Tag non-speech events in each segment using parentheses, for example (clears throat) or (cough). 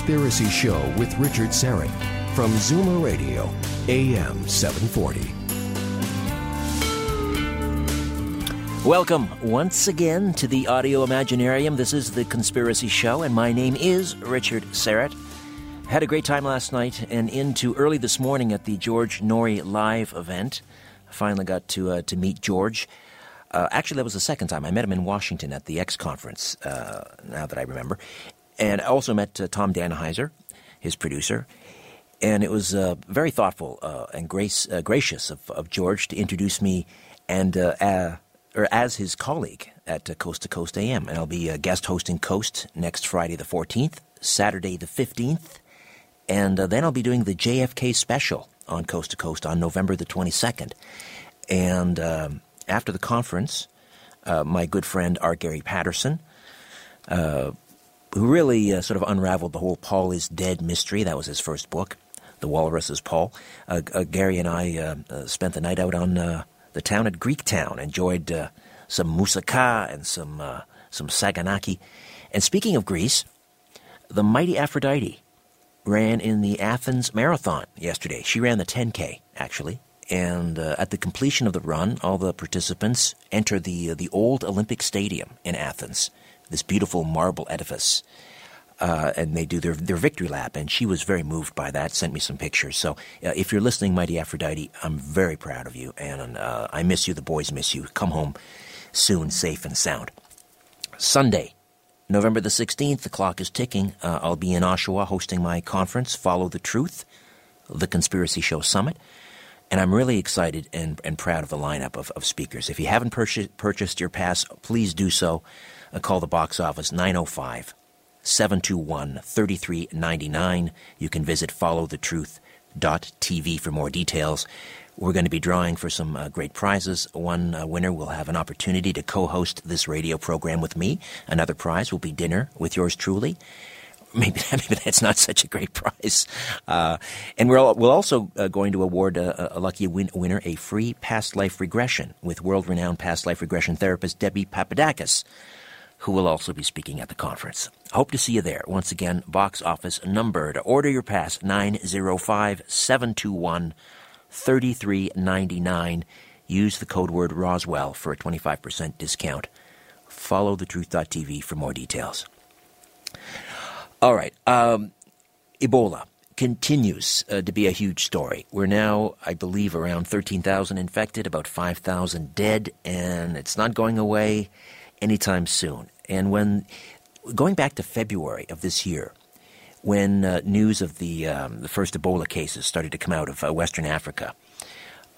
Conspiracy Show with Richard Syrett from Zoomer Radio, AM 740. Welcome once again to the Audio Imaginarium. This is The Conspiracy Show, and my name is Richard Syrett. Had a great time last night and into early this morning at the George Noory live event. Finally got to, uh, to meet George. Uh, actually, that was the second time. I met him in Washington at the X conference, uh, now that I remember. And I also met uh, Tom Danheiser, his producer. And it was uh, very thoughtful uh, and grace, uh, gracious of, of George to introduce me and uh, or as his colleague at uh, Coast to Coast AM. And I'll be guest hosting Coast next Friday the 14th, Saturday the 15th, and then I'll be doing the JFK special on Coast to Coast on November the 22nd. And um, after the conference, my good friend Art Gary Patterson, who really uh, sort of unraveled the whole Paul is Dead mystery, that was his first book, The Walrus is Paul. Uh, uh, Gary and I uh, uh, spent the night out on uh, the town at Greektown, enjoyed some moussaka and some, some saganaki. And speaking of Greece, the mighty Aphrodite ran in the Athens Marathon yesterday. She ran the 10K, actually. And at the completion of the run, all the participants enter the, the old Olympic Stadium in Athens, this beautiful marble edifice. Uh, and they do their, their victory lap. And she was very moved by that, sent me some pictures. So uh, if you're listening, Mighty Aphrodite, I'm very proud of you. And uh, I miss you. The boys miss you. Come home soon, safe and sound. Sunday, November the 16th, the clock is ticking. Uh, I'll be in Oshawa hosting my conference, Follow the Truth, the Conspiracy Show Summit. And I'm really excited and, and proud of the lineup of, of speakers. If you haven't purchased, your pass, please do so. Uh, call the box office 905 721 3399. You can visit followthetruth.tv for more details. We're going to be drawing for some uh, great prizes. One uh, winner will have an opportunity to co host this radio program with me. Another prize will be dinner with yours truly. Maybe, maybe that's not such a great prize. Uh, and we're, all, we're also uh, going to award a, a lucky win- winner a free past life regression with world renowned past life regression therapist Debbie Papadakis, who will also be speaking at the conference. Hope to see you there. Once again, box office number to order your pass 905 721 3399. Use the code word Roswell for a 25% discount. Follow thetruth.tv for more details. All right. Um, Ebola continues uh, to be a huge story. We're now, I believe, around 13,000 infected, about 5,000 dead, and it's not going away anytime soon. And when going back to February of this year, when uh, news of the um, the first Ebola cases started to come out of uh, Western Africa,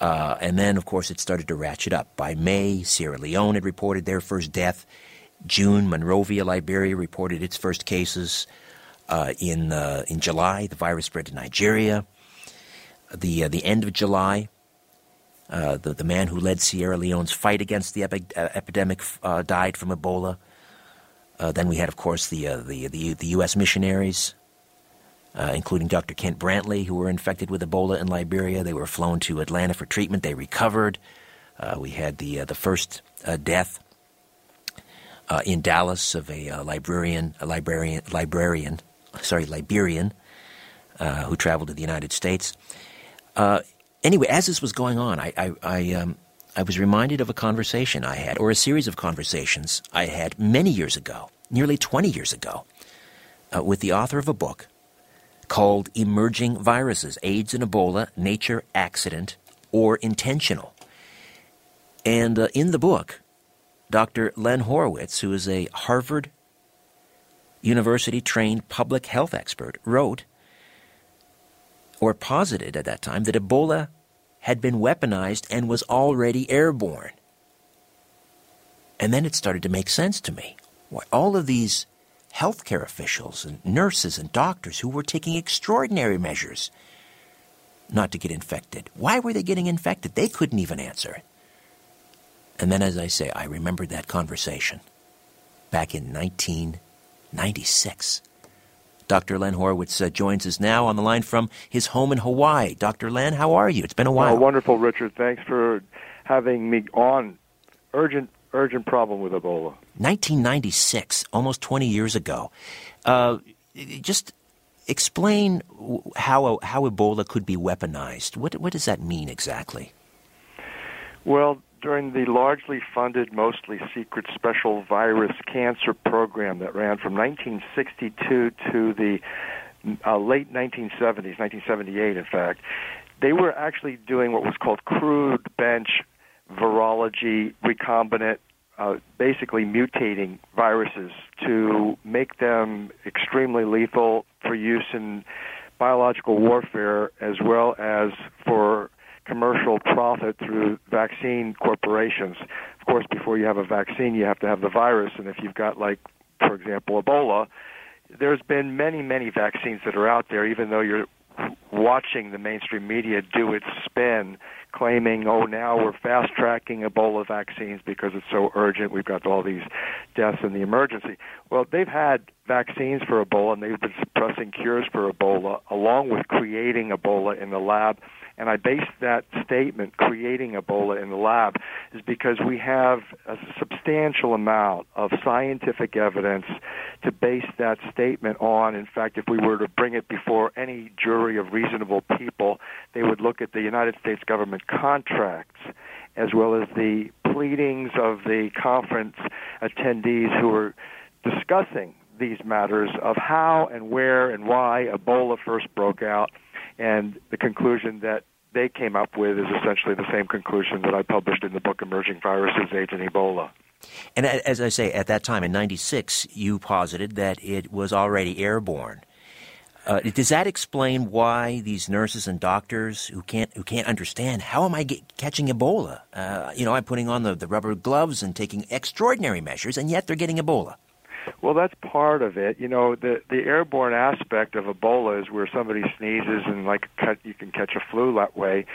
uh, and then of course it started to ratchet up. By May, Sierra Leone had reported their first death. June, Monrovia, Liberia reported its first cases. Uh, in uh, in July, the virus spread to Nigeria. The uh, the end of July, uh, the the man who led Sierra Leone's fight against the epi- uh, epidemic uh, died from Ebola. then we had, of course, the the, the the U.S. missionaries, including Dr. Kent Brantly, who were infected with Ebola in Liberia. They were flown to Atlanta for treatment. They recovered. we had the the first death in Dallas of a librarian, a librarian, librarian, sorry, Liberian, uh, who traveled to the United States. Uh, anyway, as this was going on, I, I, I, um, I was reminded of a conversation I had, or a series of conversations I had many years ago, nearly 20 years ago, uh, with the author of a book called Emerging Viruses AIDS and Ebola, Nature, Accident, or Intentional. And uh, in the book, Dr. Len Horowitz, who is a Harvard University trained public health expert, wrote or posited at that time that Ebola had been weaponized and was already airborne. And then it started to make sense to me. Why all of these healthcare officials and nurses and doctors who were taking extraordinary measures not to get infected. Why were they getting infected? They couldn't even answer. And then, as I say, I remembered that conversation back in 1996. Dr. Len Horowitz uh, joins us now on the line from his home in Hawaii. Dr. Len, how are you? It's been a while. Oh, wonderful, Richard. Thanks for having me on. Urgent, urgent problem with Ebola. 1996, almost 20 years ago. Uh, just explain how how Ebola could be weaponized. What what does that mean exactly? Well, during the largely funded, mostly secret special virus cancer program that ran from 1962 to the uh, late 1970s, 1978, in fact, they were actually doing what was called crude bench virology recombinant uh, basically mutating viruses to make them extremely lethal for use in biological warfare as well as for commercial profit through vaccine corporations. Of course, before you have a vaccine, you have to have the virus, and if you've got, like, for example, Ebola, there's been many, many vaccines that are out there, even though you're watching the mainstream media do its spin, claiming, oh, now we're fast tracking Ebola vaccines because it's so urgent. We've got all these deaths in the emergency. Well, they've had vaccines for Ebola and they've been suppressing cures for Ebola along with creating Ebola in the lab and I base that statement, creating Ebola in the lab, is because we have a substantial amount of scientific evidence to base that statement on. In fact, if we were to bring it before any jury of reasonable people, they would look at the United States government contracts as well as the pleadings of the conference attendees who were discussing these matters of how and where and why Ebola first broke out and the conclusion that they came up with is essentially the same conclusion that I published in the book Emerging Viruses, AIDS, and Ebola. And as I say, at that time in '96, you posited that it was already airborne. Uh, does that explain why these nurses and doctors who can't who can't understand how am I get, catching Ebola? Uh, you know, I'm putting on the, the rubber gloves and taking extraordinary measures, and yet they're getting Ebola. Well, that's part of it. You know, the the airborne aspect of Ebola is where somebody sneezes and like cut, you can catch a flu that way.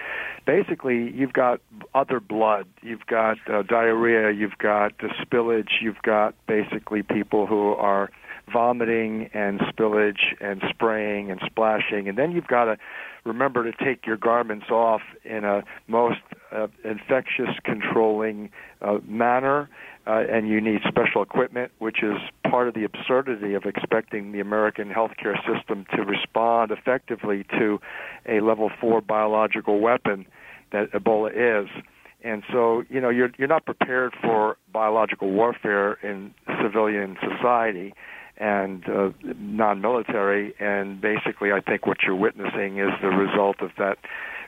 Basically, you've got other blood, you've got uh, diarrhea, you've got uh, spillage, you've got basically people who are vomiting and spillage and spraying and splashing, and then you've got to remember to take your garments off in a most uh, infectious controlling uh, manner uh, and you need special equipment, which is part of the absurdity of expecting the American healthcare system to respond effectively to a level four biological weapon that Ebola is. And so, you know, you're you're not prepared for biological warfare in civilian society and uh, non-military. And basically, I think what you're witnessing is the result of that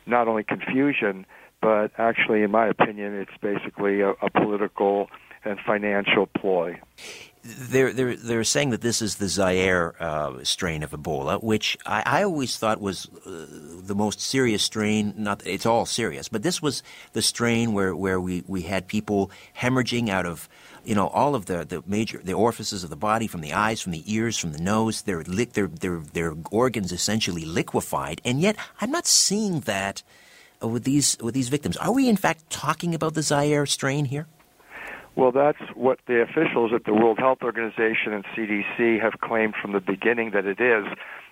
not only confusion, but actually, in my opinion, it's basically a, a political and financial ploy. They're, they're, they're saying that this is the Zaire uh, strain of Ebola, which I, I always thought was uh, the most serious strain. Not it's all serious, but this was the strain where, where we, we had people hemorrhaging out of you know all of the, the major the orifices of the body, from the eyes, from the ears, from the nose. Their their their their organs essentially liquefied, and yet I'm not seeing that with these with these victims. Are we in fact talking about the Zaire strain here? Well, that's what the officials at the World Health Organization and CDC have claimed from the beginning that it is.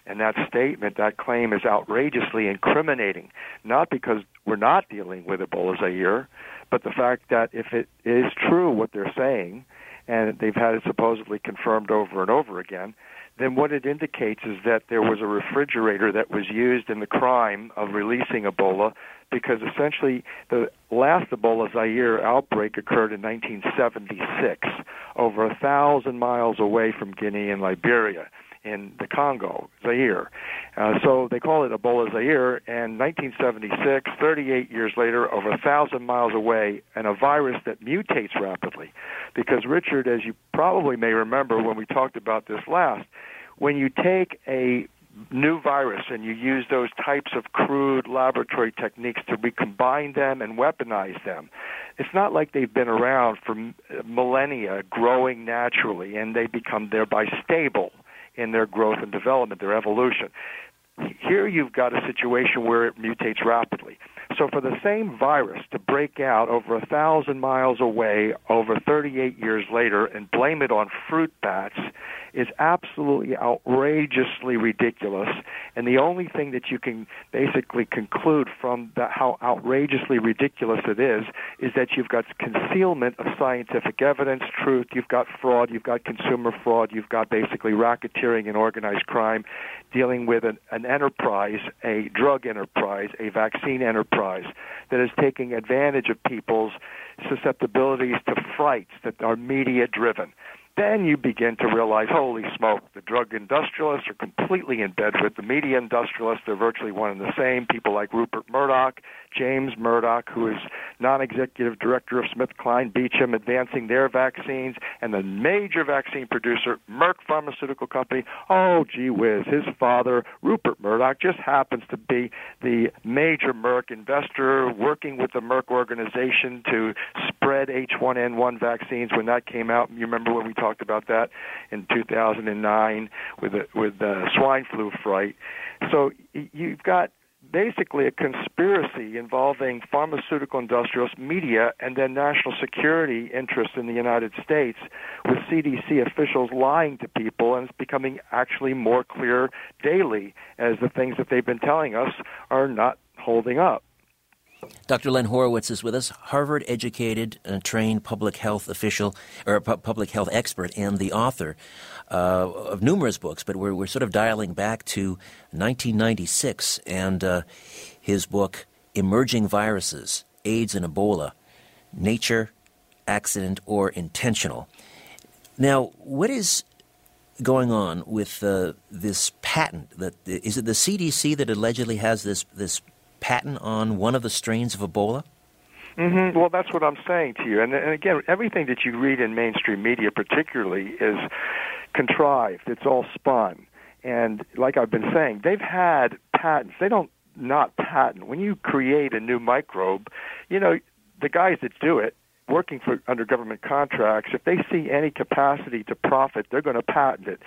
And that statement, that claim is outrageously incriminating, not because we're not dealing with Ebola Zaire, but the fact that if it is true what they're saying, and they've had it supposedly confirmed over and over again, then what it indicates is that there was a refrigerator that was used in the crime of releasing Ebola because essentially the last Ebola Zaire outbreak occurred in 1976, over a thousand miles away from Guinea and Liberia in the Congo, Zaire. Uh, so they call it Ebola Zaire, and 1976, 38 years later, over a thousand miles away, and a virus that mutates rapidly. Because, Richard, as you probably may remember when we talked about this last, when you take a new virus and you use those types of crude laboratory techniques to recombine them and weaponize them, it's not like they've been around for millennia growing naturally and they become thereby stable in their growth and development, their evolution. Here you've got a situation where it mutates rapidly. So for the same virus to break out over a thousand miles away over 38 years later and blame it on fruit bats is absolutely outrageously ridiculous. And the only thing that you can basically conclude from the, how outrageously ridiculous it is is that you've got concealment of scientific evidence, truth, you've got fraud, you've got consumer fraud, you've got basically racketeering and organized crime dealing with an, an enterprise, a drug enterprise, a vaccine enterprise that is taking advantage of people's susceptibilities to frights that are media driven then you begin to realize, holy smoke, the drug industrialists are completely in bed with the media industrialists. They're virtually one and the same. People like Rupert Murdoch, James Murdoch, who is non-executive director of Smith, SmithKline Beecham, advancing their vaccines, and the major vaccine producer, Merck Pharmaceutical Company. Oh, gee whiz, his father, Rupert Murdoch, just happens to be the major Merck investor working with the Merck organization to spread H1N1 vaccines when that came out. You remember when we talked talked about that in 2009 with the, with the swine flu fright. So you've got basically a conspiracy involving pharmaceutical industrialists, media, and then national security interests in the United States, with CDC officials lying to people, and it's becoming actually more clear daily as the things that they've been telling us are not holding up. Dr. Len Horowitz is with us, Harvard educated, uh, trained public health official, or pu- public health expert, and the author uh, of numerous books. But we're, we're sort of dialing back to 1996 and uh, his book, Emerging Viruses AIDS and Ebola Nature, Accident, or Intentional. Now, what is going on with uh, this patent? That is it the CDC that allegedly has this this patent on one of the strains of Ebola? Mm-hmm. Well, that's what I'm saying to you. And, and again, everything that you read in mainstream media, particularly, is contrived. It's all spun. And like I've been saying, they've had patents. They don't not patent. When you create a new microbe, you know, the guys that do it, working for under government contracts, if they see any capacity to profit, they're going to patent it.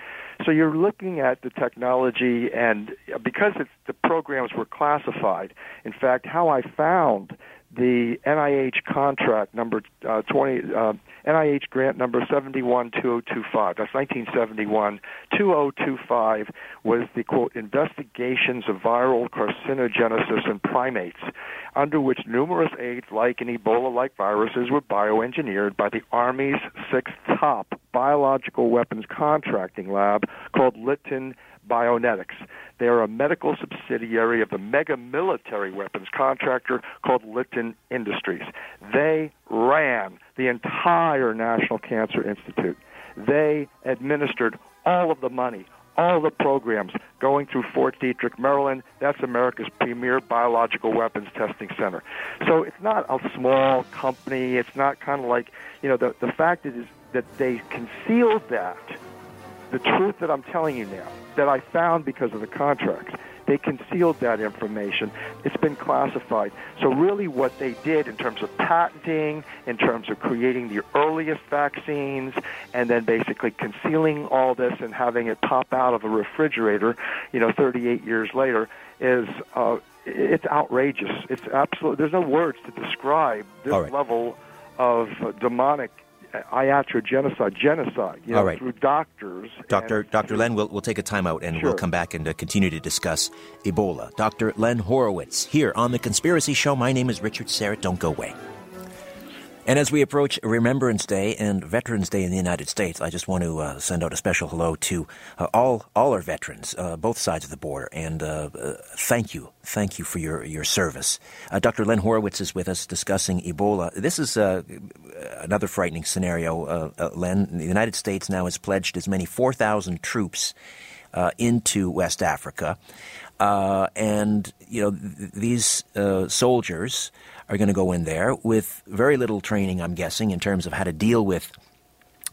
So you're looking at the technology, and because it's, the programs were classified. In fact, how I found the NIH contract number uh, 20, uh, NIH grant number 712025. That's 1971. 2025 was the quote investigations of viral carcinogenesis in primates, under which numerous AIDS like and Ebola like viruses were bioengineered by the Army's sixth top biological weapons contracting lab called Litton Bionetics. They are a medical subsidiary of the mega military weapons contractor called Litton Industries. They ran the entire National Cancer Institute. They administered all of the money, all the programs going through Fort Detrick, Maryland. That's America's premier biological weapons testing center. So it's not a small company. It's not kind of like, you know, the, the fact is that they concealed that, the truth that I'm telling you now, that I found because of the contracts. They concealed that information. It's been classified. So, really, what they did in terms of patenting, in terms of creating the earliest vaccines, and then basically concealing all this and having it pop out of a refrigerator, you know, 38 years later, is uh, it's outrageous. It's absolute. There's no words to describe this right. level of demonic iatrogenocide, genocide, you know, All right. through doctors. Dr. and- Dr. Len, we'll, we'll take a time out and we'll come back and uh, continue to discuss Ebola. Dr. Len Horowitz here on The Conspiracy Show. My name is Richard Syrett. Don't go away. And as we approach Remembrance Day and Veterans Day in the United States, I just want to uh, send out a special hello to uh, all all our veterans, uh, both sides of the border, and uh, uh, thank you, thank you for your your service. Uh, Dr. Len Horowitz is with us discussing Ebola. This is another frightening scenario. Len, the United States now has pledged as many four thousand troops into West Africa, and you know th- these soldiers are going to go in there with very little training, I'm guessing, in terms of how to deal with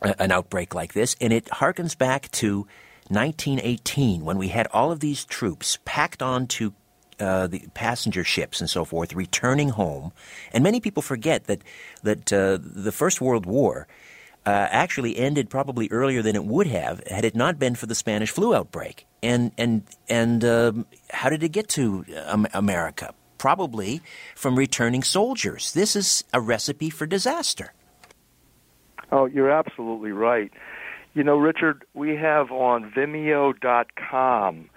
a- an outbreak like this. And it harkens back to 1918 when we had all of these troops packed onto uh, the passenger ships and so forth, returning home. And many people forget that that uh, the First World War uh, actually ended probably earlier than it would have had it not been for the Spanish flu outbreak. And and and um, how did it get to um, America? Probably from returning soldiers. This is a recipe for disaster. Oh, you're absolutely right. You know, Richard, we have on Vimeo.com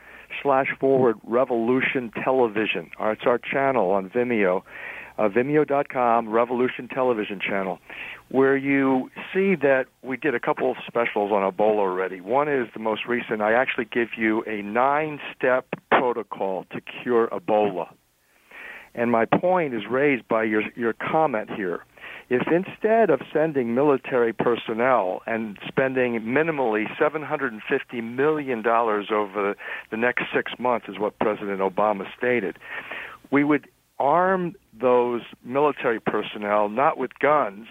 slash forward Revolution Television. Uh, It's our channel on Vimeo, uh, Vimeo.com Revolution Television channel, where you see that we did a couple of specials on Ebola already. One is the most recent. I actually give you a nine-step protocol to cure Ebola. And my point is raised by your your comment here. If instead of sending military personnel and spending minimally $750 million over the next six months, is what President Obama stated, we would arm those military personnel not with guns,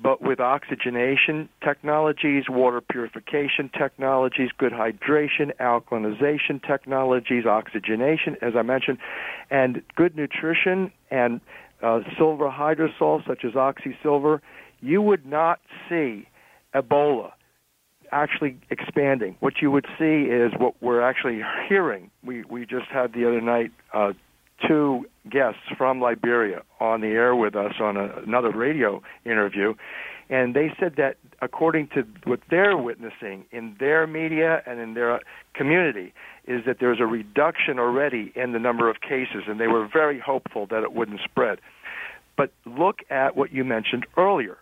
but with oxygenation technologies, water purification technologies, good hydration, alkalinization technologies, oxygenation, as I mentioned, and good nutrition and uh, silver hydrosol, such as oxysilver, you would not see Ebola actually expanding. What you would see is what we're actually hearing. We we just had the other night uh, two guests from Liberia on the air with us on a, another radio interview, and they said that according to what they're witnessing in their media and in their community, is that there's a reduction already in the number of cases, and they were very hopeful that it wouldn't spread. But look at what you mentioned earlier.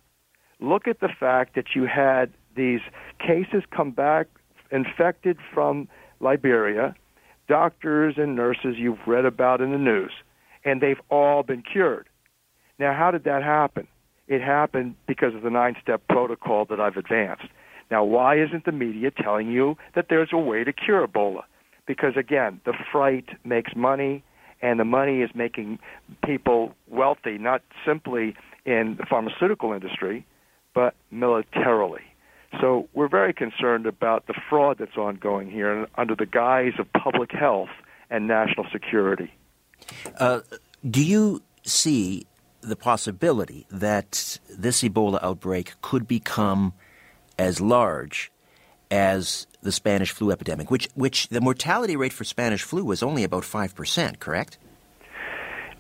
Look at the fact that you had these cases come back infected from Liberia, doctors and nurses you've read about in the news, and they've all been cured. Now, how did that happen? It happened because of the nine step protocol that I've advanced. Now, why isn't the media telling you that there's a way to cure Ebola? Because, again, the fright makes money, and the money is making people wealthy, not simply in the pharmaceutical industry, but militarily. So we're very concerned about the fraud that's ongoing here under the guise of public health and national security. Uh, do you see the possibility that this Ebola outbreak could become as large as the Spanish flu epidemic, which, which the mortality rate for Spanish flu was only about 5%, correct?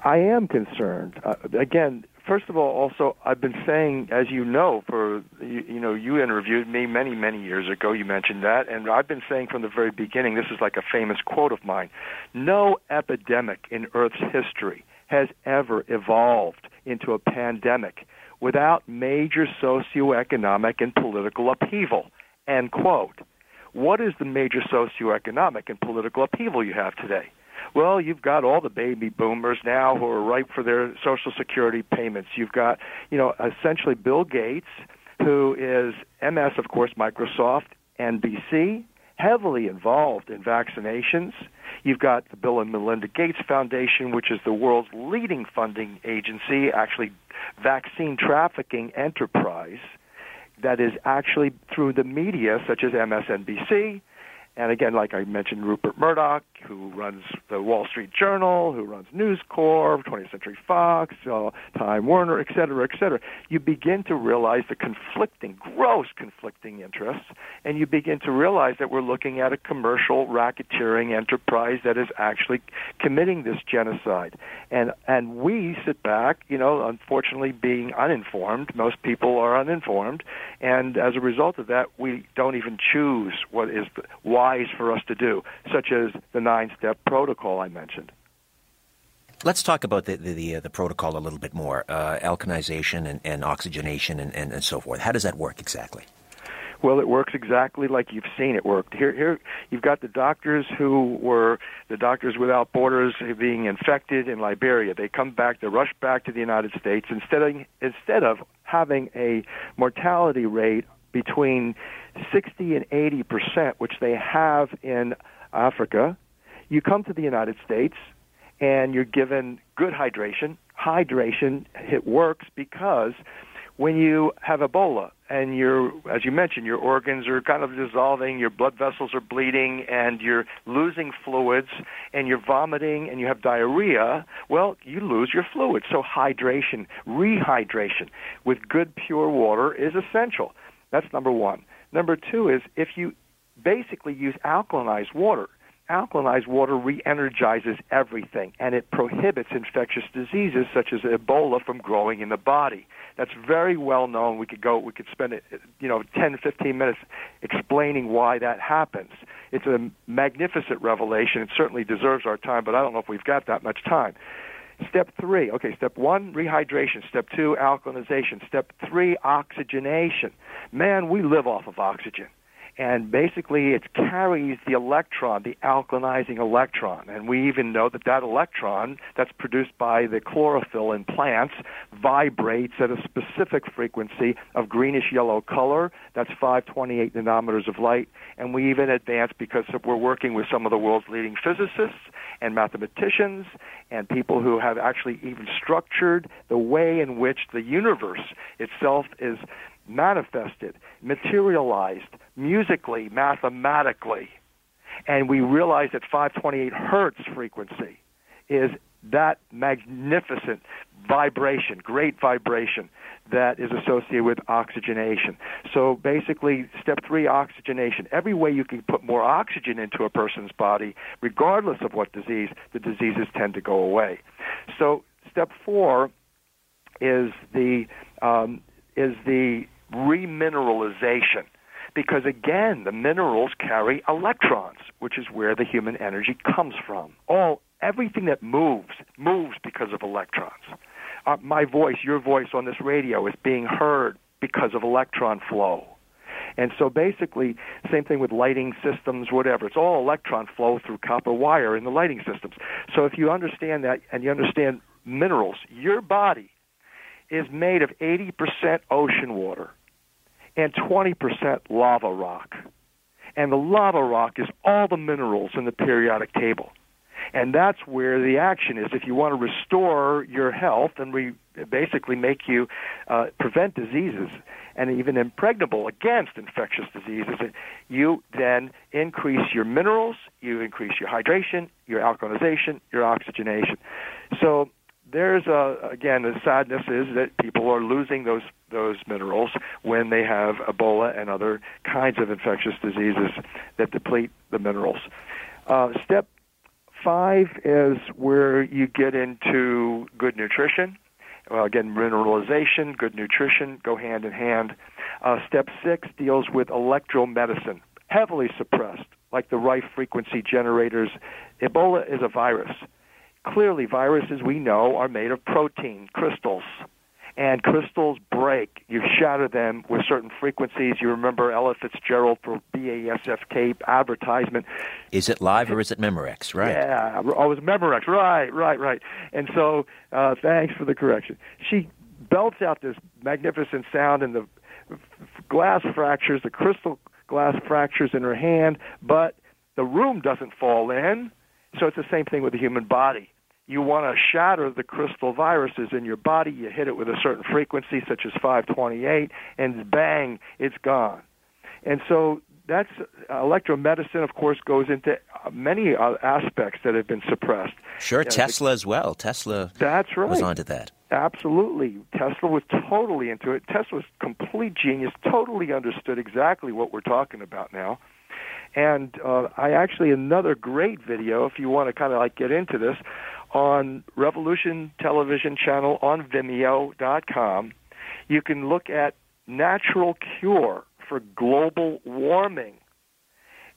I am concerned. Uh, again, first of all, also I've been saying, as you know, for you, you know, you interviewed me many, many years ago. You mentioned that, and I've been saying from the very beginning. This is like a famous quote of mine: "No epidemic in Earth's history has ever evolved into a pandemic without major socioeconomic and political upheaval." End quote. What is the major socioeconomic and political upheaval you have today? Well, you've got all the baby boomers now who are ripe for their Social Security payments. You've got, you know, essentially Bill Gates, who is MS, of course, Microsoft, NBC, heavily involved in vaccinations. You've got the Bill and Melinda Gates Foundation, which is the world's leading funding agency, actually vaccine trafficking enterprise that is actually through the media, such as MSNBC, and again, like I mentioned, Rupert Murdoch, who runs the Wall Street Journal, who runs News Corp, 20th Century Fox, uh, Time Warner, et cetera, et cetera. You begin to realize the conflicting, gross conflicting interests, and you begin to realize that we're looking at a commercial racketeering enterprise that is actually committing this genocide. And and we sit back, you know, unfortunately being uninformed. Most people are uninformed, and as a result of that, we don't even choose what is wise for us to do, such as the nine-step protocol I mentioned. Let's talk about the the, the, uh, the protocol a little bit more. Uh, alkalization and, and oxygenation and, and, and so forth. How does that work exactly? Well, it works exactly like you've seen it work. Here, here, you've got the doctors who were the Doctors Without Borders being infected in Liberia. They come back, they rush back to the United States instead of instead of having a mortality rate between 60 and 80 percent, which they have in Africa. You come to the United States and you're given good hydration. Hydration it works because when you have Ebola and you're, as you mentioned, your organs are kind of dissolving, your blood vessels are bleeding, and you're losing fluids, and you're vomiting, and you have diarrhea, well, you lose your fluids. So hydration, rehydration with good pure water is essential. That's number one. Number two is if you basically use alkalinized water, alkalinized water re-energizes everything and it prohibits infectious diseases such as Ebola from growing in the body. That's very well known. We could go, we could spend, you know, 10, 15 minutes explaining why that happens. It's a magnificent revelation. It certainly deserves our time, but I don't know if we've got that much time. Step three, okay, step one, rehydration. Step two, alkalinization. Step three, oxygenation. Man, we live off of oxygen and basically it carries the electron, the alkalizing electron. And we even know that that electron that's produced by the chlorophyll in plants vibrates at a specific frequency of greenish yellow color. That's 528 nanometers of light. And we even advance because we're working with some of the world's leading physicists and mathematicians and people who have actually even structured the way in which the universe itself is manifested, materialized musically, mathematically. And we realize that 528 hertz frequency is that magnificent vibration, great vibration that is associated with oxygenation. So basically, step three, oxygenation. Every way you can put more oxygen into a person's body, regardless of what disease, the diseases tend to go away. So step four is the um, is the remineralization because again the minerals carry electrons which is where the human energy comes from all everything that moves moves because of electrons uh, my voice your voice on this radio is being heard because of electron flow and so basically, same thing with lighting systems, whatever. It's all electron flow through copper wire in the lighting systems. So if you understand that and you understand minerals, your body is made of 80% ocean water and 20% lava rock. And the lava rock is all the minerals in the periodic table. And that's where the action is. If you want to restore your health and we basically make you uh, prevent diseases and even impregnable against infectious diseases, you then increase your minerals, you increase your hydration, your alkalization, your oxygenation. So there's a again the sadness is that people are losing those those minerals when they have Ebola and other kinds of infectious diseases that deplete the minerals. Uh, step five is where you get into good nutrition. Well, again, mineralization, good nutrition go hand in hand. Uh, step six deals with electromedicine, heavily suppressed, like the Rife frequency generators. Ebola is a virus clearly viruses we know are made of protein crystals and crystals break. You shatter them with certain frequencies. You remember Ella Fitzgerald for BASF tape advertisement. Is it live or is it Memorex? Right. Yeah, oh, it was Memorex. Right, right, right. And so, uh, thanks for the correction. She belts out this magnificent sound, and the glass fractures, the crystal glass fractures in her hand, but the room doesn't fall in. So it's the same thing with the human body you want to shatter the crystal viruses in your body, you hit it with a certain frequency, such as 528, and bang, it's gone. And so that's uh, electromedicine. Of course, goes into uh, many uh, aspects that have been suppressed. Sure, Tesla as well. Tesla. That's right. Was onto that. Absolutely. Tesla was totally into it. Tesla was complete genius, totally understood exactly what we're talking about now. And uh, I actually another great video, if you want to kind of like get into this, on Revolution Television Channel on Vimeo.com. You can look at natural cure for global warming.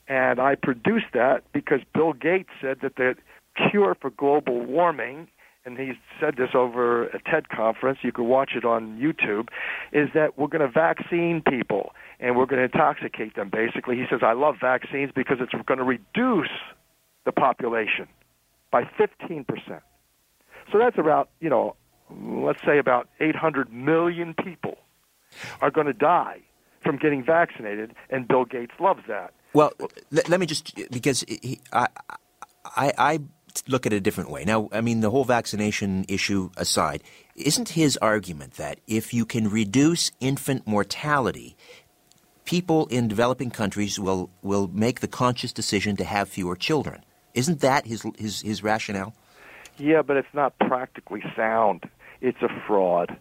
And I produced that because Bill Gates said that the cure for global warming, and he said this over a TED conference, you can watch it on YouTube, is that we're going to vaccine people and we're going to intoxicate them, basically. He says, I love vaccines because it's going to reduce the population by 15%. So that's about, you know, let's say about 800 million people are going to die from getting vaccinated, and Bill Gates loves that. Well, let, me just because he, I, I, I look at it a different way. Now, I mean, the whole vaccination issue aside, isn't his argument that if you can reduce infant mortality, people in developing countries will will make the conscious decision to have fewer children? Isn't that his his his rationale? Yeah, but it's not practically sound. It's a fraud.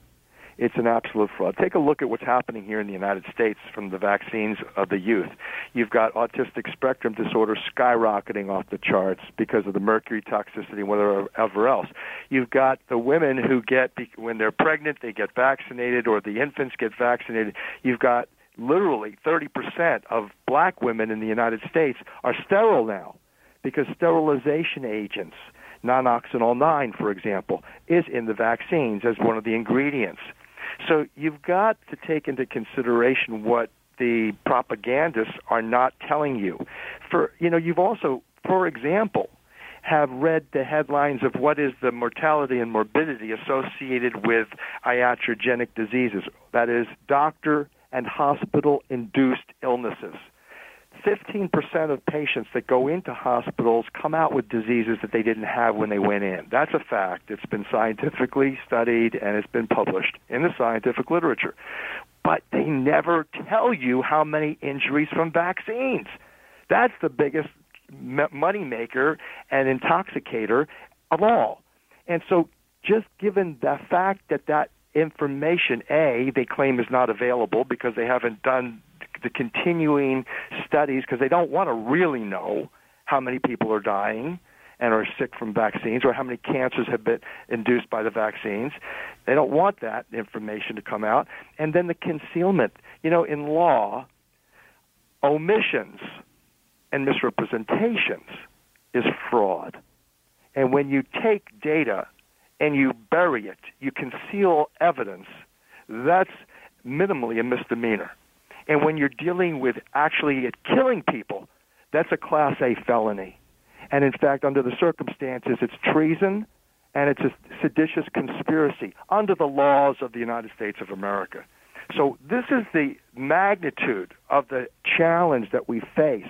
It's an absolute fraud. Take a look at what's happening here in the United States from the vaccines of the youth. You've got autistic spectrum disorder skyrocketing off the charts because of the mercury toxicity and whatever else. You've got the women who get, when they're pregnant, they get vaccinated, or the infants get vaccinated. You've got literally 30% of black women in the United States are sterile now because sterilization agents, nonoxynol 9, for example, is in the vaccines as one of the ingredients. So you've got to take into consideration what the propagandists are not telling you. For you know, you've also, for example, have read the headlines of what is the mortality and morbidity associated with iatrogenic diseases. That is, doctor and hospital induced illnesses. 15% of patients that go into hospitals come out with diseases that they didn't have when they went in. That's a fact. It's been scientifically studied and it's been published in the scientific literature. But they never tell you how many injuries from vaccines. That's the biggest money maker and intoxicator of all. And so just given the fact that that information, A, they claim is not available because they haven't done the continuing studies because they don't want to really know how many people are dying and are sick from vaccines or how many cancers have been induced by the vaccines. They don't want that information to come out. And then the concealment. You know, in law, omissions and misrepresentations is fraud. And when you take data and you bury it, you conceal evidence, that's minimally a misdemeanor. And when you're dealing with actually killing people, that's a Class A felony. And in fact, under the circumstances, it's treason and it's a seditious conspiracy under the laws of the United States of America. So this is the magnitude of the challenge that we face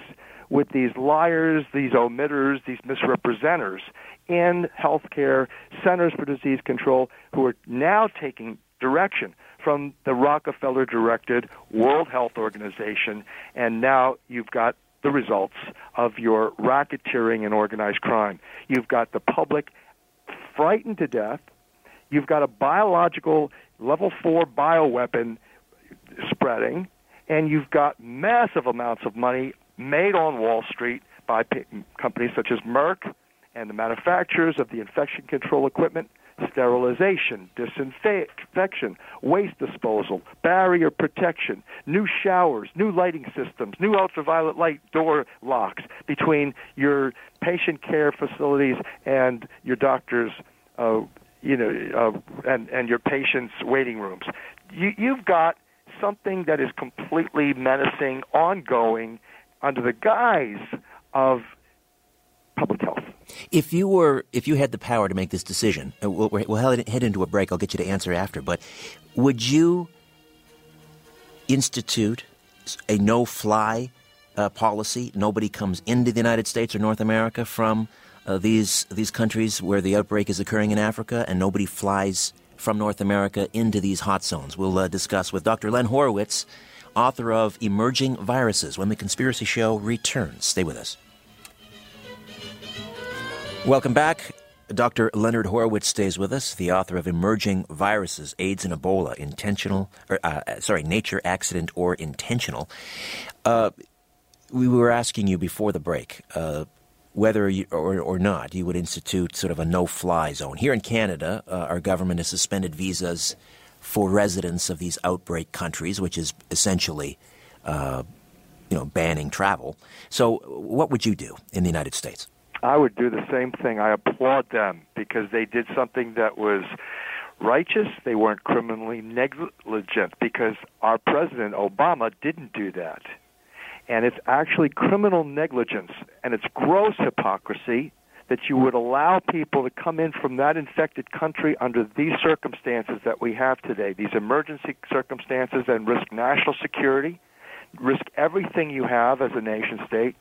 with these liars, these omitters, these misrepresenters in healthcare centers for disease control who are now taking direction from the Rockefeller directed World Health Organization, and now you've got the results of your racketeering and organized crime. You've got the public frightened to death. You've got a biological level four bioweapon spreading, and you've got massive amounts of money made on Wall Street by companies such as Merck and the manufacturers of the infection control equipment sterilization, disinfection, waste disposal, barrier protection, new showers, new lighting systems, new ultraviolet light door locks between your patient care facilities and your doctor's, uh, you know, uh, and and your patients' waiting rooms. You, you've got something that is completely menacing, ongoing, under the guise of public health. If you were, if you had the power to make this decision, uh, we'll, we'll head into a break. I'll get you to answer after. But would you institute a no-fly uh, policy? Nobody comes into the United States or North America from uh, these these countries where the outbreak is occurring in Africa, and nobody flies from North America into these hot zones. We'll uh, discuss with Dr. Len Horowitz author of Emerging Viruses, when the Conspiracy Show returns. Stay with us. Welcome back. Dr. Leonard Horowitz stays with us, the author of Emerging Viruses, AIDS and Ebola, intentional, or, uh, sorry, nature, accident, or intentional. Uh, we were asking you before the break uh, whether you, or, or not you would institute sort of a no-fly zone. Here in Canada, uh, our government has suspended visas for residents of these outbreak countries, which is essentially, uh, you know, banning travel. So, what would you do in the United States? I would do the same thing. I applaud them because they did something that was righteous. They weren't criminally negligent because our president Obama didn't do that. And it's actually criminal negligence and it's gross hypocrisy that you would allow people to come in from that infected country under these circumstances that we have today, these emergency circumstances, and risk national security, risk everything you have as a nation state,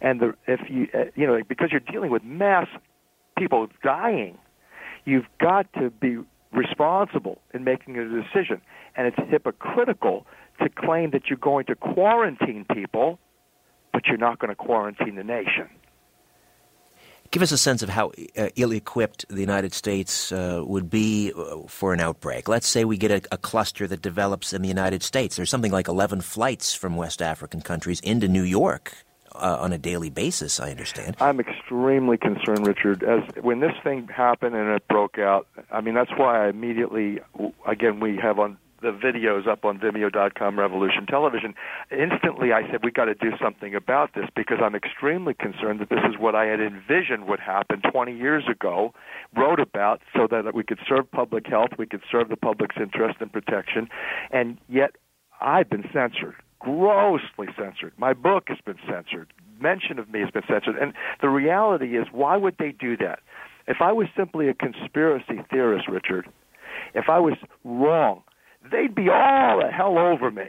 and the, if you uh, you know because you're dealing with mass people dying, you've got to be responsible in making a decision, and it's hypocritical to claim that you're going to quarantine people, but you're not going to quarantine the nation. Give us a sense of how uh, ill-equipped the United States uh, would be uh, for an outbreak. Let's say we get a, a, cluster that develops in the United States. There's something like 11 flights from West African countries into New York uh, on a daily basis. I understand. I'm extremely concerned, Richard. As when this thing happened and it broke out, I mean that's why I immediately, again, we have on the videos up on Vimeo.com Revolution Television, instantly I said we got to do something about this because I'm extremely concerned that this is what I had envisioned would happen 20 years ago, wrote about so that we could serve public health, we could serve the public's interest and protection, and yet I've been censored, grossly censored. My book has been censored. Mention of me has been censored. And the reality is, why would they do that? If I was simply a conspiracy theorist, Richard, if I was wrong they'd be all the hell over me.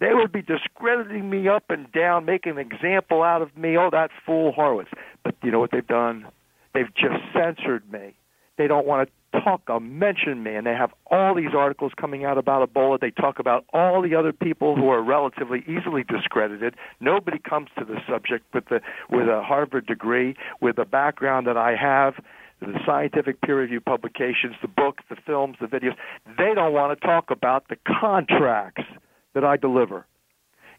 They would be discrediting me up and down, making an example out of me. Oh, that fool Horowitz. But you know what they've done? They've just censored me. They don't want to talk or mention me, and they have all these articles coming out about Ebola. They talk about all the other people who are relatively easily discredited. Nobody comes to the subject with the with a Harvard degree, with the background that I have the scientific peer reviewed publications, the books, the films, the videos, they don't want to talk about the contracts that I deliver.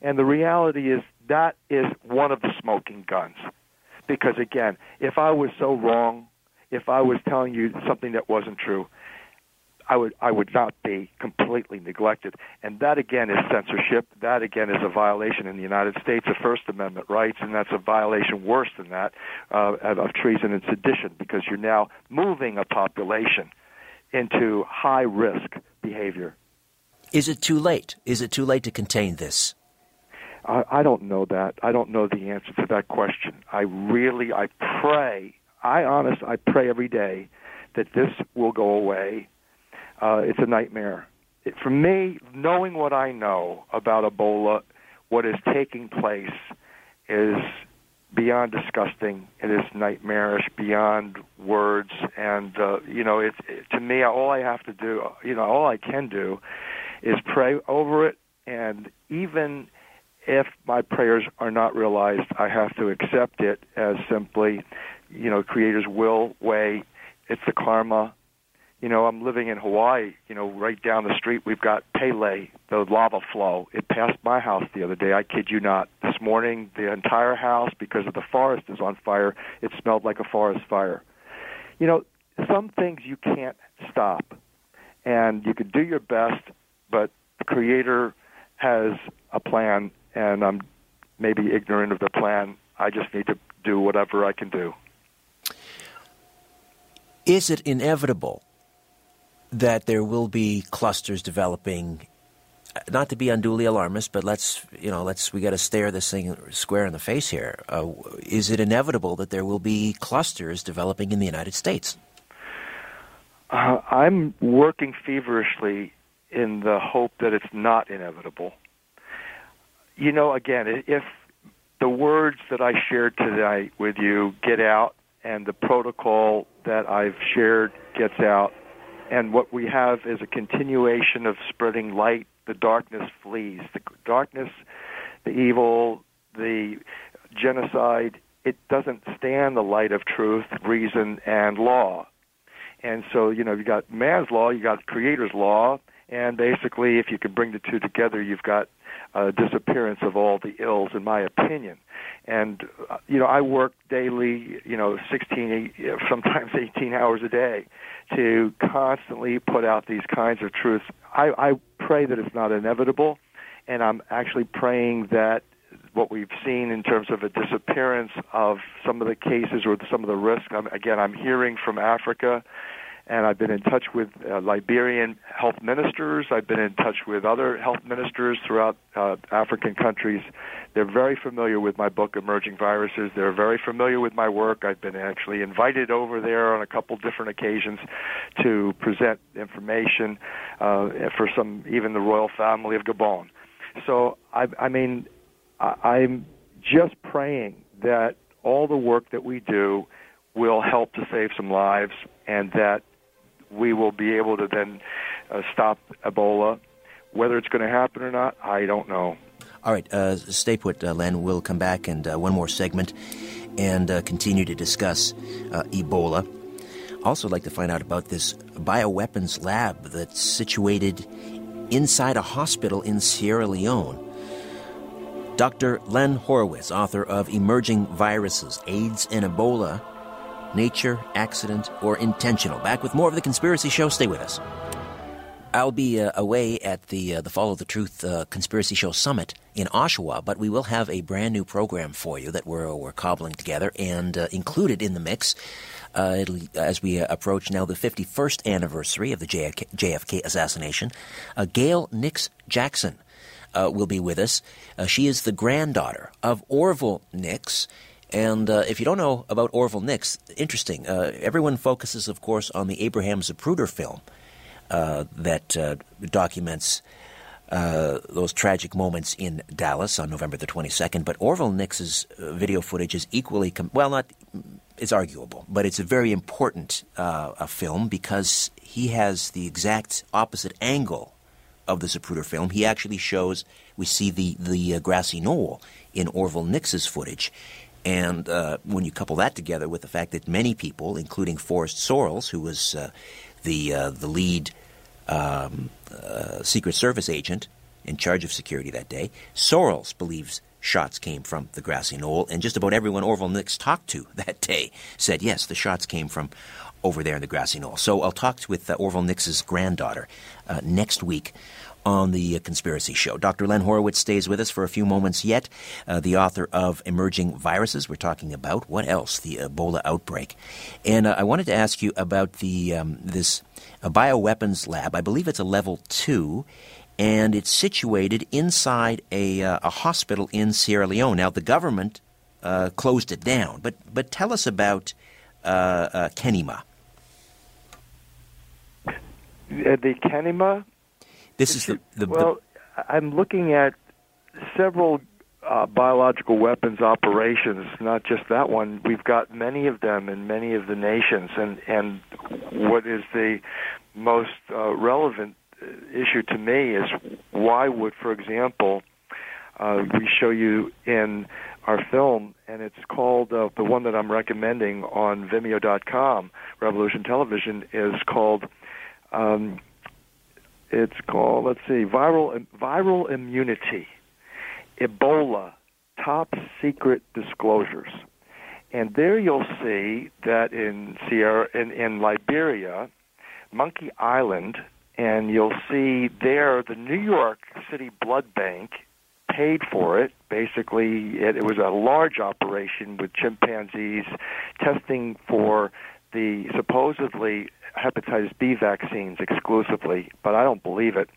And the reality is that is one of the smoking guns. Because again, if I was so wrong, if I was telling you something that wasn't true, I would I would not be completely neglected. And that again is censorship. That again is a violation in the United States of First Amendment rights, and that's a violation worse than that uh, of treason and sedition because you're now moving a population into high risk behavior. Is it too late? Is it too late to contain this? I, I don't know that. I don't know the answer to that question. I really, I pray. I honest, I pray every day that this will go away uh, it's a nightmare. It, for me, knowing what I know about Ebola, what is taking place is beyond disgusting. It is nightmarish, beyond words, and uh, you know, it's it, to me all I have to do, you know, all I can do, is pray over it, and even if my prayers are not realized, I have to accept it as simply, you know, Creator's will, way. It's the karma you know, I'm living in Hawaii. You know, right down the street we've got Pele, the lava flow. It passed my house the other day. I kid you not. This morning, the entire house, because of the forest is on fire, it smelled like a forest fire. You know, some things you can't stop, and you can do your best, but the Creator has a plan, and I'm maybe ignorant of the plan. I just need to do whatever I can do. Is it inevitable that there will be clusters developing. Not to be unduly alarmist, but let's you know let's we got to stare this thing square in the face here. Uh, is it inevitable that there will be clusters developing in the United States? Uh, I'm working feverishly in the hope that it's not inevitable. You know, again, if the words that I shared tonight with you get out and the protocol that I've shared gets out, and what we have is a continuation of spreading light the darkness flees. The darkness, the evil, the genocide, it doesn't stand the light of truth, reason, and law. And so, you know, you got man's law, you got creator's law, and basically, if you can bring the two together, you've got a disappearance of all the ills, in my opinion. And uh, you know, I work daily, you know, 16, (laughs) sometimes 18 hours a day, to constantly put out these kinds of truths. I, I pray that it's not inevitable, and I'm actually praying that what we've seen in terms of a disappearance of some of the cases or some of the risk. I'm, again, I'm hearing from Africa and I've been in touch with uh, Liberian health ministers. I've been in touch with other health ministers throughout uh, African countries. They're very familiar with my book, Emerging Viruses. They're very familiar with my work. I've been actually invited over there on a couple different occasions to present information uh, for some, even the royal family of Gabon. So, I, I mean, I, I'm just praying that all the work that we do will help to save some lives and that we will be able to then uh, stop Ebola. Whether it's going to happen or not, I don't know. All right, uh, stay put, uh, Len. We'll come back and uh, one more segment and uh, continue to discuss uh, Ebola. Also, like to find out about this bioweapons lab that's situated inside a hospital in Sierra Leone. Dr. Len Horowitz, author of Emerging Viruses, AIDS and Ebola, nature, accident, or intentional. Back with more of the Conspiracy Show. Stay with us. I'll be uh, away at the uh, the Follow the Truth uh, Conspiracy Show Summit in Oshawa, but we will have a brand new program for you that we're we're cobbling together and uh, included in the mix. Uh, as we uh, approach now the 51st anniversary of the JFK, JFK assassination, Gail Nix Jackson will be with us. she is the granddaughter of Orville Nix and uh, if you don't know about Orville Nix, interesting. Uh, everyone focuses, of course, on the Abraham Zapruder film uh, that uh, documents uh, those tragic moments in Dallas on November the 22nd. But Orville Nix's uh, video footage is equally, com- well, not, it's arguable, but it's a very important a film because he has the exact opposite angle of the Zapruder film. He actually shows, we see the, the grassy knoll in Orville Nix's footage and uh, when you couple that together with the fact that many people, including Forrest Sorrels, who was uh, the uh, the lead um, uh, Secret Service agent in charge of security that day, Sorrels believes shots came from the grassy knoll, and just about everyone Orville Nix talked to (laughs) that day said yes, the shots came from over there in the grassy knoll. So I'll talk with uh, Orville Nix's granddaughter uh, next week on the Conspiracy Show. Dr. Len Horowitz stays with us for a few moments yet, uh, the author of Emerging Viruses. We're talking about what else? The Ebola outbreak. And uh, I wanted to ask you about the um, this uh, bioweapons lab. I believe it's a level two. And it's situated inside a, uh, a hospital in Sierra Leone. Now, the government uh, closed it down, but but tell us about uh, Kenema. the Kenema this is the, the well. The... I'm looking at several uh, biological weapons operations, not just that one. We've got many of them in many of the nations, and and what is the most uh, relevant uh, issue to me is why would, for example, uh, we show you in our film, and it's called uh, the one that I'm recommending on Vimeo.com, Revolution Television, is called um, it's called, let's see, viral viral immunity, Ebola, top secret disclosures. And there you'll see that in Sierra in, in Liberia, Monkey Island, and you'll see there the New York City Blood Bank paid for it. Basically, it, it was a large operation with chimpanzees testing for the supposedly hepatitis B vaccines exclusively, but I don't believe it.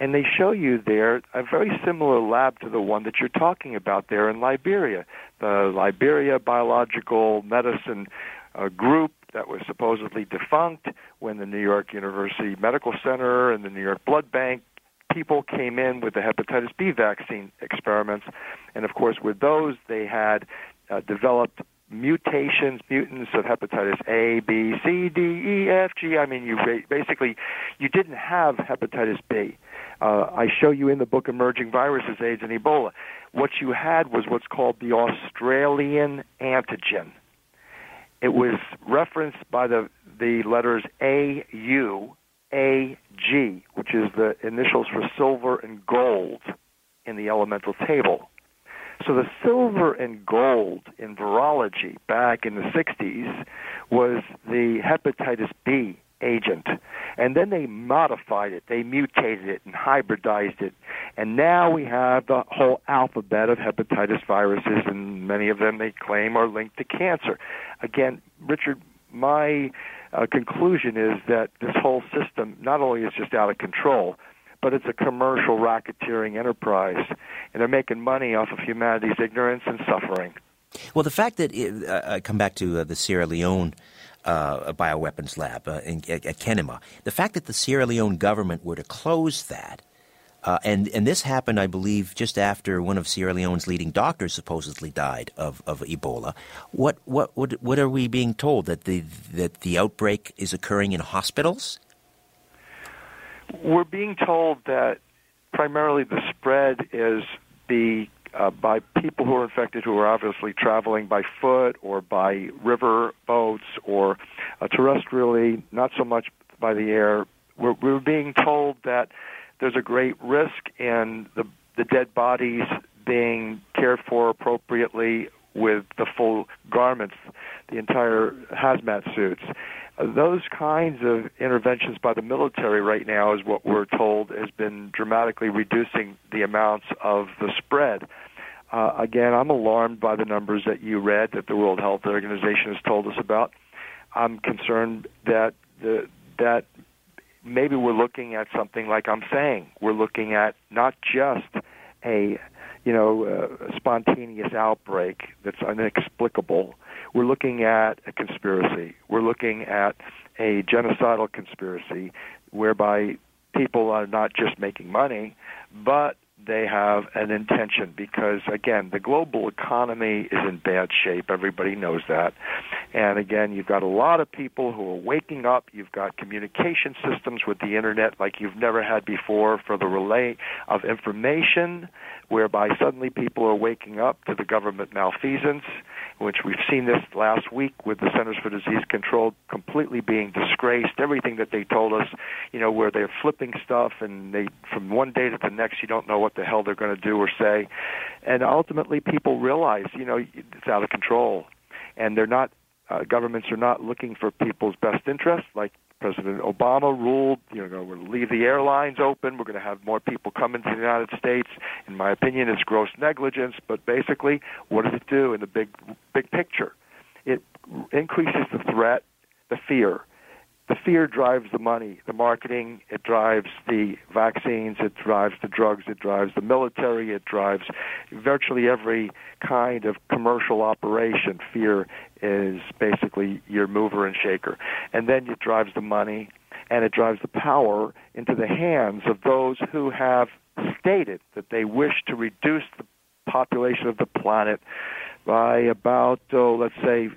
And they show you there a very similar lab to the one that you're talking about there in Liberia, the Liberia Biological Medicine uh, Group that was supposedly defunct when the New York University Medical Center and the New York Blood Bank people came in with the hepatitis B vaccine experiments. And of course, with those, they had uh, developed mutations, mutants of hepatitis A, B, C, D, E, F, G. I mean, you basically you didn't have hepatitis B. Uh, I show you in the book Emerging Viruses, AIDS, and Ebola. What you had was what's called the Australian antigen. It was referenced by the the letters A U A G, which is the initials for silver and gold in the elemental table. So the silver and gold in virology back in the 60s was the hepatitis B agent. And then they modified it, they mutated it and hybridized it. And now we have the whole alphabet of hepatitis viruses, and many of them they claim are linked to cancer. Again, Richard, my uh, conclusion is that this whole system not only is just out of control, but it's a commercial racketeering enterprise, and they're making money off of humanity's ignorance and suffering. Well, the fact that it, uh, I come back to uh, the Sierra Leone uh, bioweapons lab uh, in, at, at Kenema, the fact that the Sierra Leone government were to close that. Uh, and and this happened, I believe, just after one of Sierra Leone's leading doctors supposedly died of, of Ebola. What what what what are we being told that the that the outbreak is occurring in hospitals? We're being told that primarily the spread is the uh, by people who are infected who are obviously traveling by foot or by river boats or uh, terrestrially, not so much by the air. We're, we're being told that there's a great risk in the, the dead bodies being cared for appropriately with the full garments, the entire hazmat suits those kinds of interventions by the military right now is what we're told has been dramatically reducing the amounts of the spread. Uh, again, I'm alarmed by the numbers that you read that the World Health Organization has told us about. I'm concerned that the, that maybe we're looking at something like I'm saying. We're looking at not just a you know spontaneous outbreak that's inexplicable we're looking at a conspiracy. We're looking at a genocidal conspiracy whereby people are not just making money, but they have an intention because again the global economy is in bad shape. Everybody knows that. And again you've got a lot of people who are waking up. You've got communication systems with the internet like you've never had before for the relay of information whereby suddenly people are waking up to the government malfeasance which we've seen this last week with the Centers for Disease Control completely being disgraced. Everything that they told us, you know, where they're flipping stuff and they from one day to the next you don't know what the hell they're going to do or say, and ultimately people realize, you know, it's out of control, and they're not. Uh, governments are not looking for people's best interests, like President Obama ruled, you know, we're going to leave the airlines open. We're going to have more people come into the United States. In my opinion, it's gross negligence. But basically, what does it do in the big, big picture? It increases the threat, the fear. The fear drives the money, the marketing. It drives the vaccines. It drives the drugs. It drives the military. It drives virtually every kind of commercial operation. Fear is basically your mover and shaker. And then it drives the money and it drives the power into the hands of those who have stated that they wish to reduce the population of the planet by about, oh, let's say,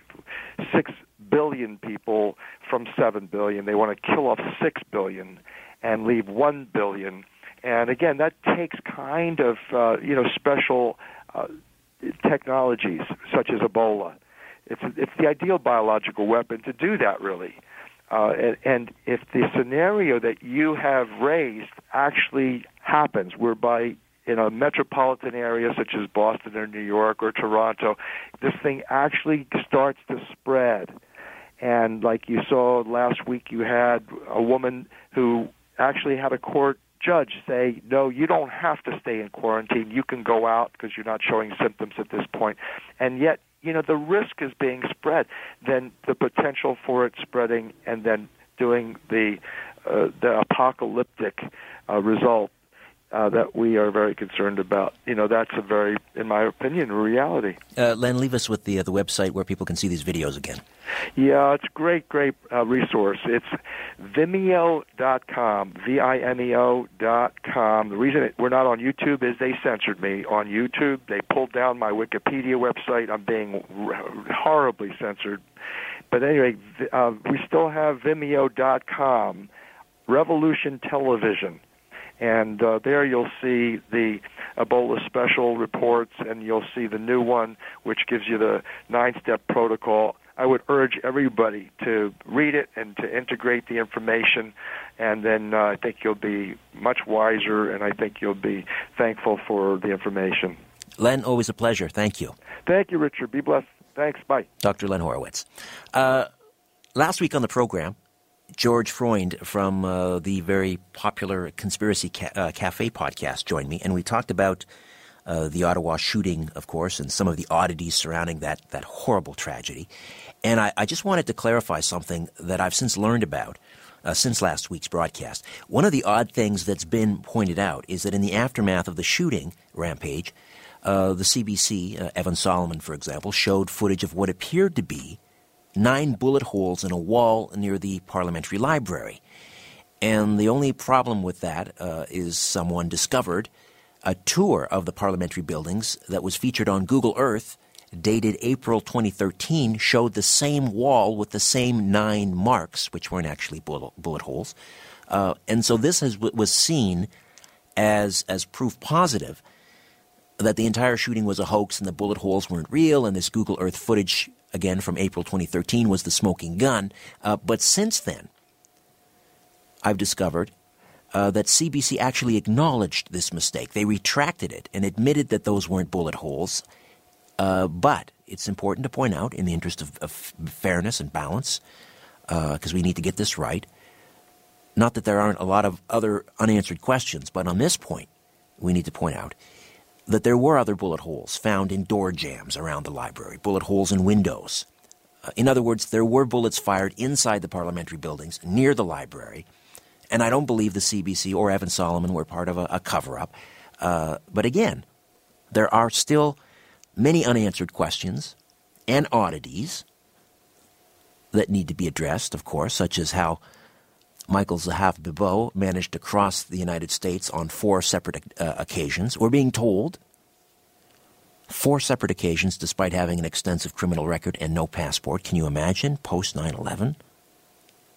6 billion people from 7 billion. They want to kill off 6 billion and leave 1 billion. And again, that takes kind of, uh, you know, special uh, technologies such as Ebola it's it's the ideal biological weapon to do that, really. Uh, and, and if the scenario that you have raised actually happens, whereby in a metropolitan area such as Boston or New York or Toronto, this thing actually starts to spread. And like you saw last week, you had a woman who actually had a court judge say, no, you don't have to stay in quarantine. You can go out because you're not showing symptoms at this point. And yet you know the risk is being spread, then the potential for it spreading and then doing the uh, the apocalyptic uh, result uh, that we are very concerned about. You know, that's a very, in my opinion, reality. Uh, Len, leave us with the uh, the website where people can see these videos again. Yeah, it's a great, great uh, resource. It's Vimeo.com, V-I-M-E-O dot com. The reason it, we're not on YouTube is they censored me on YouTube. They pulled down my Wikipedia website. I'm being horribly censored. But anyway, uh, we still have Vimeo.com, Revolution Television and uh, there you'll see the Ebola special reports, and you'll see the new one, which gives you the nine-step protocol. I would urge everybody to read it and to integrate the information, and then uh, I think you'll be much wiser, and I think you'll be thankful for the information. Len, always a pleasure. Thank you. Thank you, Richard. Be blessed. Thanks. Bye. Dr. Len Horowitz. Uh, last week on the program, George Freund from uh, the very popular Conspiracy Ca- uh, Cafe podcast joined me, and we talked about uh, the Ottawa shooting, of course, and some of the oddities surrounding that, that horrible tragedy. And I, I just wanted to clarify something that I've since learned about. Uh, since last week's broadcast. One of the odd things that's been pointed out is that in the aftermath of the shooting rampage, uh, the CBC, uh, Evan Solomon, for example, showed footage of what appeared to be nine bullet holes in a wall near the parliamentary library. And the only problem with that uh, is someone discovered a tour of the parliamentary buildings that was featured on Google Earth, dated April 2013, showed the same wall with the same nine marks, which weren't actually bullet, bullet holes. Uh, and so this has, was seen as, as proof positive that the entire shooting was a hoax and the bullet holes weren't real, and this Google Earth footage again from April 2013, was the smoking gun. Uh, but since then, I've discovered uh, that CBC actually acknowledged this mistake. They retracted it and admitted that those weren't bullet holes. Uh, but it's important to point out, in the interest of, of fairness and balance, because uh, we need to get this right, not that there aren't a lot of other unanswered questions, but on this point, we need to point out that there were other bullet holes found in door jambs around the library, bullet holes in windows. Uh, in other words, there were bullets fired inside the parliamentary buildings near the library, and I don't believe the CBC or Evan Solomon were part of a, a cover up. Uh, but again, there are still many unanswered questions and oddities that need to be addressed, of course, such as how Michael Zehaf Bibeau managed to cross the United States on four separate uh, occasions. We're being told four separate occasions despite having an extensive criminal record and no passport. Can you imagine post 9 11?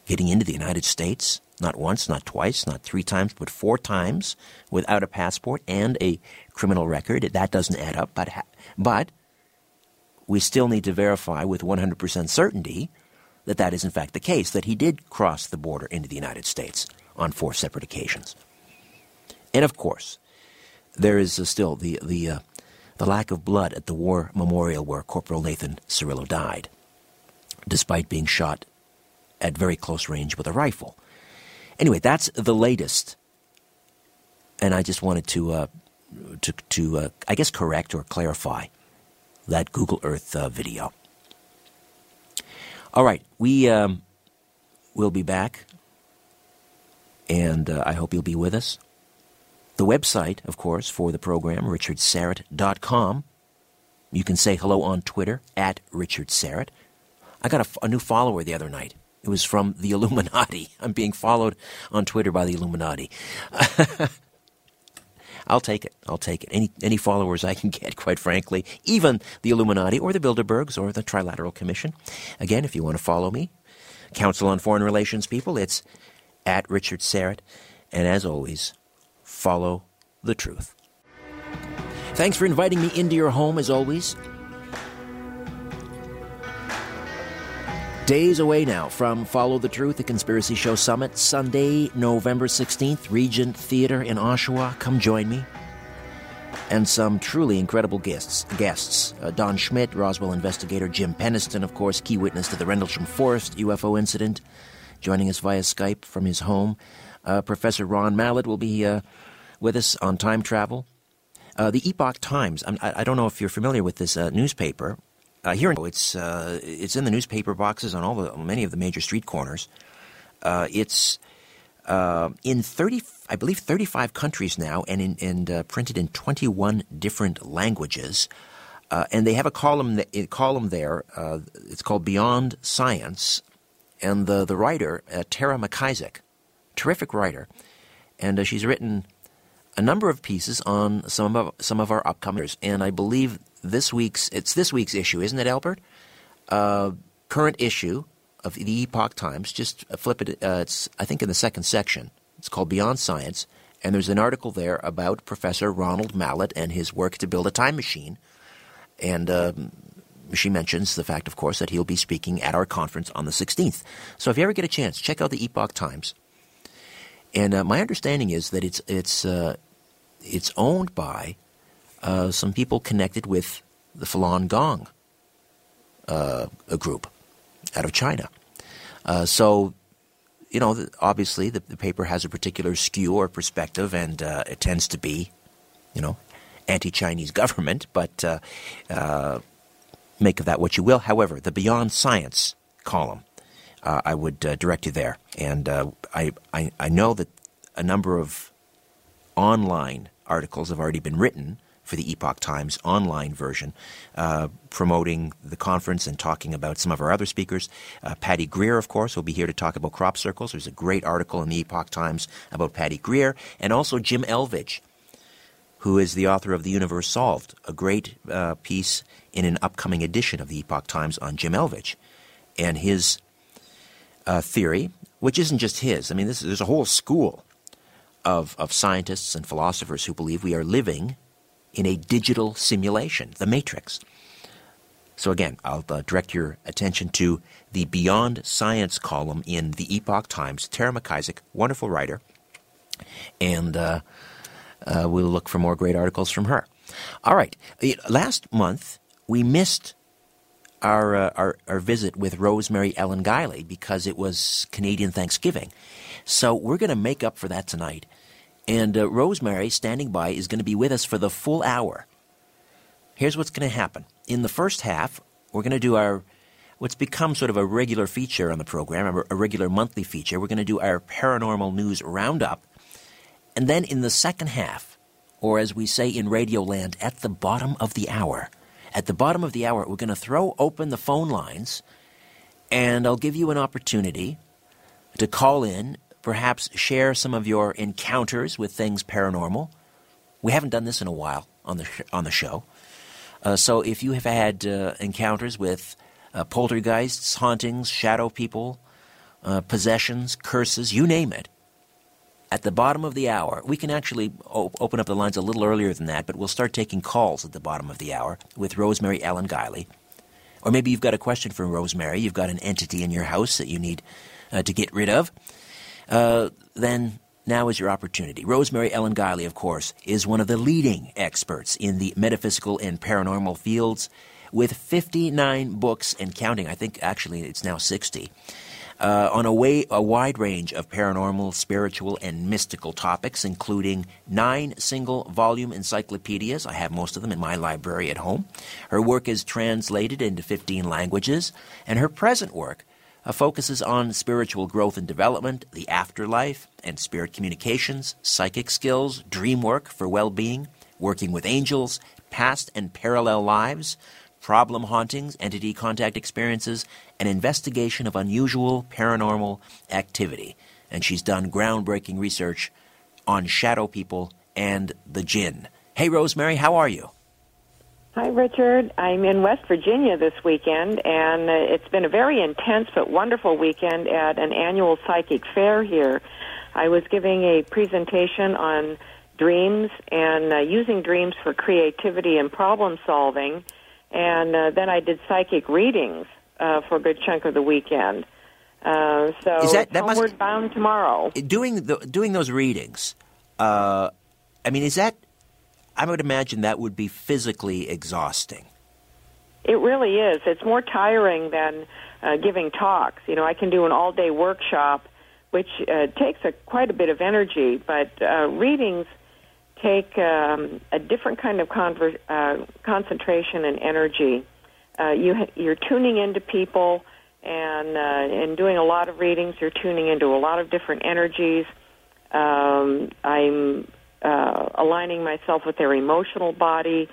Getting into the United States, not once, not twice, not three times, but four times without a passport and a criminal record. That doesn't add up, but, but we still need to verify with 100% certainty that that is in fact the case, that he did cross the border into the United States on four separate occasions. And of course, there is uh, still the, the, uh, the lack of blood at the war memorial where Corporal Nathan Cirillo died, despite being shot at very close range with a rifle. Anyway, that's the latest. And I just wanted to, uh, to, to uh, I guess, correct or clarify that Google Earth uh, video. All right, we um, will be back, and uh, I hope you'll be with us. The website, of course, for the program, richardsyrett.com. You can say hello on Twitter, at Richard Syrett. I got a, a new follower the other night. It was from the (laughs) Illuminati. I'm being followed on Twitter by the Illuminati. (laughs) I'll take it. I'll take it. Any any followers I can get, quite frankly, even the Illuminati or the Bilderbergs or the Trilateral Commission. Again, if you want to follow me, Council on Foreign Relations people, it's at Richard Syrett. And as always, follow the truth. Thanks for inviting me into your home, as always. Days away now from Follow the Truth, the Conspiracy Show Summit, Sunday, November 16th, Regent Theater in Oshawa. Come join me. And some truly incredible guests. Guests uh, Don Schmitt, Roswell investigator Jim Penniston, of course, key witness to the Rendlesham Forest UFO incident, joining us via Skype from his home. Uh, Professor Ron Mallett will be uh, with us on time travel. Uh, the Epoch Times, I, I, don't know if you're familiar with this uh, newspaper. Uh, here, it's uh, it's in the newspaper boxes on all the many of the major street corners. Uh, it's uh, in 30, I believe, 35 countries now, and in, and uh, printed in 21 different languages. Uh, and they have a column a column there. It's called Beyond Science, and the the writer Tara MacIsaac, terrific writer, and she's written a number of pieces on some of some of our upcomers. And I believe this week's it's this week's issue, isn't it, Albert? current issue of the Epoch Times. Just flip it. Uh, it's I think in the second section. It's called Beyond Science, and there's an article there about Professor Ronald Mallett and his work to build a time machine. And um, she mentions the fact, of course, that he'll be speaking at our conference on the 16th. So if you ever get a chance, check out the Epoch Times. And uh, my understanding is that it's it's uh, it's owned by uh, some people connected with the Falun Gong uh, group out of China. Uh, so, you know, obviously the, the, paper has a particular skew or perspective, and uh, it tends to be, you know, anti-Chinese (laughs) government. But uh, uh, make of that what you will. However, the Beyond Science column, I would direct you there, and I, I I know that a number of online articles have already been written for the Epoch Times online version, uh, promoting the conference and talking about some of our other speakers. Uh, Patty Greer, of course, will be here to talk about crop circles. There's a great article in the Epoch Times about Patty Greer, and also Jim Elvidge, who is the author of The Universe Solved, a great uh, piece in an upcoming edition of the Epoch Times on Jim Elvidge and his uh, theory, which isn't just his. I mean, this, there's a whole school of, of scientists and philosophers who believe we are living in a digital simulation, the Matrix. So, again, I'll uh, direct your attention to the Beyond Science column in the Epoch Times. Tara MacIsaac, wonderful writer, and uh, uh, we'll look for more great articles from her. All right, last month we missed our, uh, our, our visit with Rosemary Ellen Guiley because it was Canadian Thanksgiving. So we're going to make up for that tonight and uh, Rosemary, standing by, is going to be with us for the full hour. Here's what's going to happen. In the first half, we're going to do our what's become sort of a regular feature on the program, a regular monthly feature. We're going to do our paranormal news roundup. And then in the second half, or as we say in Radioland, at the bottom of the hour, at the bottom of the hour, we're going to throw open the phone lines and I'll give you an opportunity to call in perhaps share some of your encounters with things paranormal. We haven't done this in a while on the, sh- on the show. Uh, so if you have had uh, encounters with uh, poltergeists, hauntings, shadow people, uh, possessions, curses, you name it, at the bottom of the hour, we can actually op- open up the lines a little earlier than that, but we'll start taking calls at the bottom of the hour with Rosemary Ellen Guiley. Or maybe you've got a question for Rosemary. You've got an entity in your house that you need uh, to get rid of. Uh, then now is your opportunity. Rosemary Ellen Guiley, of course, is one of the leading experts in the metaphysical and paranormal fields with 59 books and counting. I think actually it's now 60. Uh, on a, way, a wide range of paranormal, spiritual, and mystical topics, including nine single volume encyclopedias. I have most of them in my library at home. Her work is translated into 15 languages, and her present work uh, focuses on spiritual growth and development, the afterlife, and spirit communications, psychic skills, dream work for well being, working with angels, past and parallel lives, problem hauntings, entity contact experiences, and investigation of unusual paranormal activity. And she's done groundbreaking research on shadow people and the jinn. Hey, Rosemary, how are you? Hi, Richard. I'm in West Virginia this weekend, and uh, it's been a very intense but wonderful weekend at an annual psychic fair here. I was giving a presentation on dreams and uh, using dreams for creativity and problem solving, and uh, then I did psychic readings uh, for a good chunk of the weekend. Uh, so Is that, that homeward must, bound tomorrow. Doing the, doing those readings, uh, I mean, is that I would imagine that would be physically exhausting. It really is. It's more tiring than uh, giving talks. You know, I can do an all-day workshop, which uh, takes a, quite a bit of energy, but uh, readings take um, a different kind of conver- uh, concentration and energy. Uh, you you're tuning into people, and uh, in doing a lot of readings, you're tuning into a lot of different energies. Um, I'm uh, aligning myself with their emotional body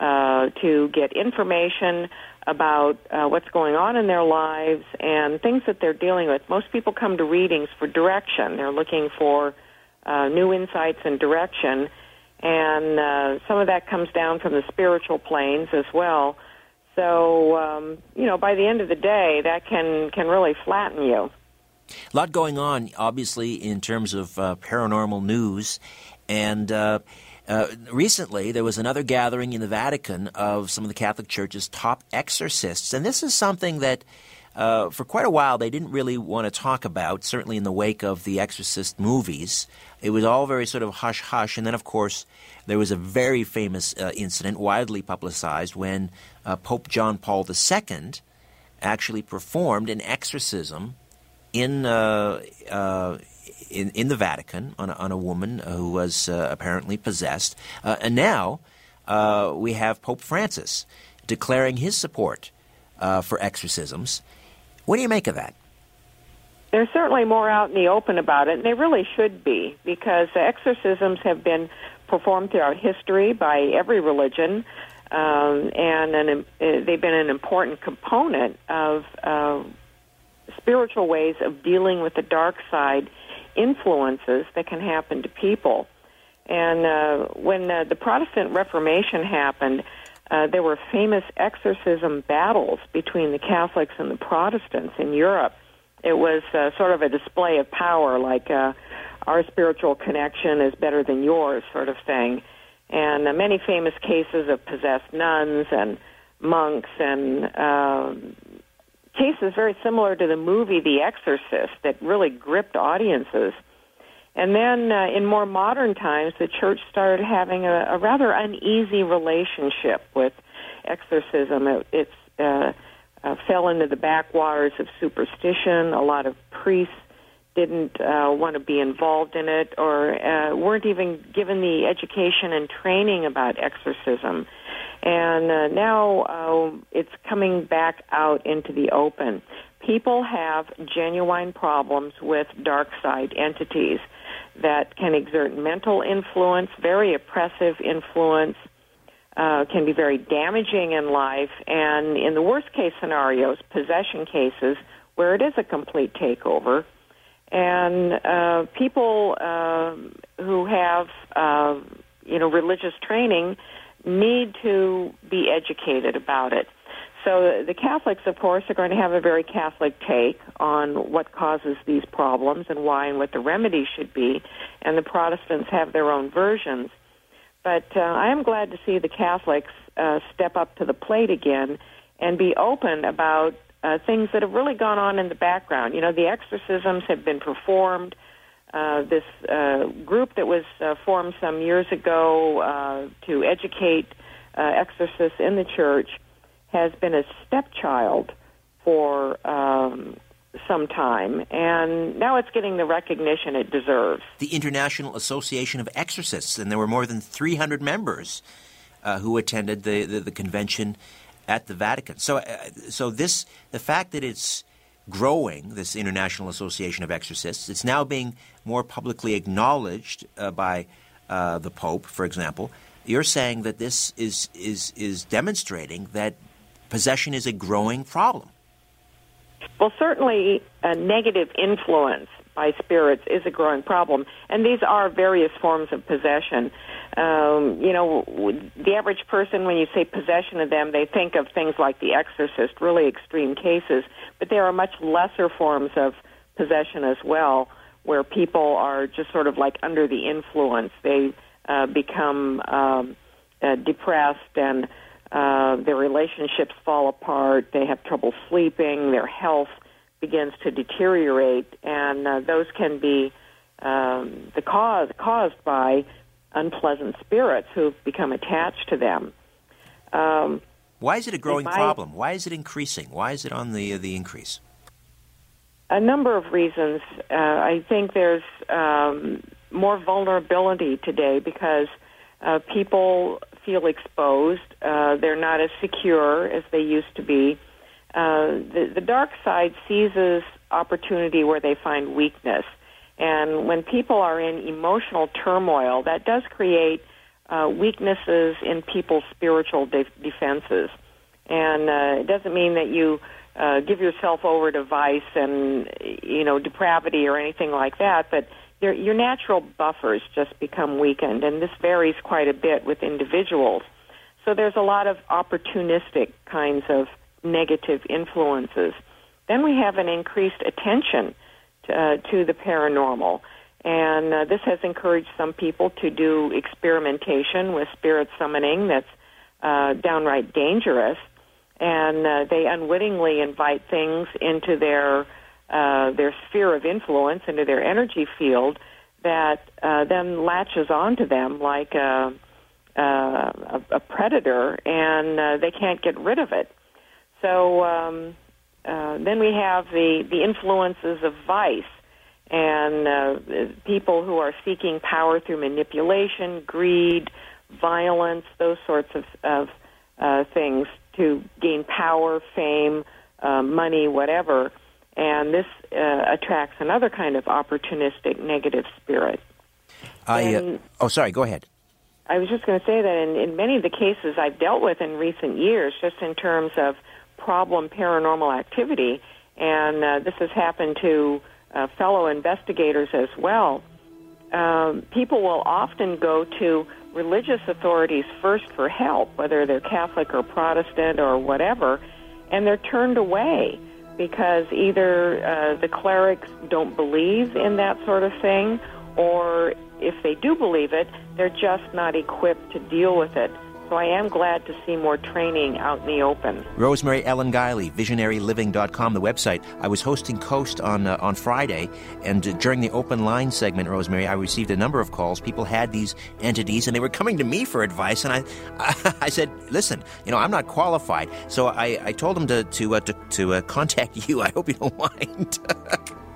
uh, to get information about uh, what's going on in their lives and things that they're dealing with. Most people come to readings for direction. They're looking for uh, new insights and direction, and uh, some of that comes down from the spiritual planes as well. So, um, you know, by the end of the day, that can can really flatten you. A lot going on, obviously, in terms of uh, paranormal news, and. Uh, uh, recently, there was another gathering in the Vatican of some of the Catholic Church's top exorcists, and this is something that, uh, for quite a while, they didn't really want to talk about. Certainly, in the wake of the Exorcist movies, it was all very sort of hush hush. And then, of course, there was a very famous uh, incident, widely publicized, when uh, Pope John Paul II actually performed an exorcism in uh, uh, in, in the Vatican on a, on a woman who was uh, apparently possessed. Uh, and now uh, we have Pope Francis declaring his support for exorcisms. What do you make of that? There's certainly more out in the open about it, and they really should be, because exorcisms have been performed throughout history by every religion, um, and an, uh, they've been an important component of uh, spiritual ways of dealing with the dark side influences that can happen to people. And uh, when uh, the Protestant Reformation happened, uh, there were famous exorcism battles between the Catholics and the Protestants in Europe. It was uh, sort of a display of power, like uh, our spiritual connection is better than yours, sort of thing. And uh, many famous cases of possessed nuns and monks and uh, cases very similar to the movie The Exorcist that really gripped audiences. And then uh, in more modern times, the church started having a, a rather uneasy relationship with exorcism. It it's, uh, uh, fell into the backwaters of superstition. A lot of priests didn't uh, want to be involved in it or uh, weren't even given the education and training about exorcism and uh, now uh, it's coming back out into the open. People have genuine problems with dark side entities that can exert mental influence, very oppressive influence, uh, can be very damaging in life, and in the worst case scenarios, possession cases where it is a complete takeover. And uh, people uh, who have, uh, you know, religious training need to be educated about it. So the Catholics, of course, are going to have a very Catholic take on what causes these problems and why and what the remedy should be, and the Protestants have their own versions. But uh, I am glad to see the Catholics uh, step up to the plate again and be open about uh, things that have really gone on in the background. You know, the exorcisms have been performed. This uh, group that was uh, formed some years ago uh, to educate uh, exorcists in the church has been a stepchild for um, some time, and now it's getting the recognition it deserves. The International Association of Exorcists, and there were more than 300 members uh, who attended the, the, the, convention at the Vatican. So, so this the fact that it's growing, this International Association of Exorcists. It's now being more publicly acknowledged uh, by uh, the Pope, for example. You're saying that this is, is, is demonstrating that possession is a growing problem. Well, certainly a negative influence by spirits is a growing problem, and these are various forms of possession. Um, you know, the average person, when you say possession of them, they think of things like The Exorcist, really extreme cases, but there are much lesser forms of possession as well, where people are just sort of like under the influence. They uh, become um, uh, depressed and uh, their relationships fall apart. They have trouble sleeping. Their health begins to deteriorate, and uh, those can be um, the cause caused by unpleasant spirits who've become attached to them. Um, Why is it a growing might, problem? Why is it increasing? Why is it on the uh, the increase? A number of reasons. Uh, I think there's um, more vulnerability today because uh, people feel exposed. Uh, they're not as secure as they used to be uh, the, the dark side seizes opportunity where they find weakness. And when people are in emotional turmoil, that does create uh, weaknesses in people's spiritual de- defenses. And uh, it doesn't mean that you uh, give yourself over to vice and you know depravity or anything like that, but your, your natural buffers just become weakened, and this varies quite a bit with individuals. So there's a lot of opportunistic kinds of negative influences. Then we have an increased attention uh, to the paranormal. And uh, this has encouraged some people to do experimentation with spirit summoning that's uh, downright dangerous. And uh, they unwittingly invite things into their uh, their sphere of influence, into their energy field, that uh, then latches onto them like a, a, a predator, and uh, they can't get rid of it. So um, uh, then we have the, the influences of vice and uh, people who are seeking power through manipulation, greed, violence, those sorts of, of uh, things to gain power, fame, uh, money, whatever. And this uh, attracts another kind of opportunistic negative spirit. I, uh, oh, sorry, go ahead. I was just going to say that in, in many of the cases I've dealt with in recent years, just in terms of problem paranormal activity, and uh, this has happened to uh, fellow investigators as well. Um, people will often go to religious authorities first for help, whether they're Catholic or Protestant or whatever, and they're turned away because either uh, the clerics don't believe in that sort of thing, or if they do believe it, they're just not equipped to deal with it. So I am glad to see more training out in the open. Rosemary Ellen Guiley, visionaryliving.com, the website. I was hosting Coast on uh, on Friday, and uh, during the open line segment, Rosemary, I received a number of calls. People had these entities, and they were coming to me for advice. And I, I, (laughs) I said, "Listen, you know, I'm not qualified." So I, I told them to to uh, to, to uh, contact you. (laughs) I hope you don't mind.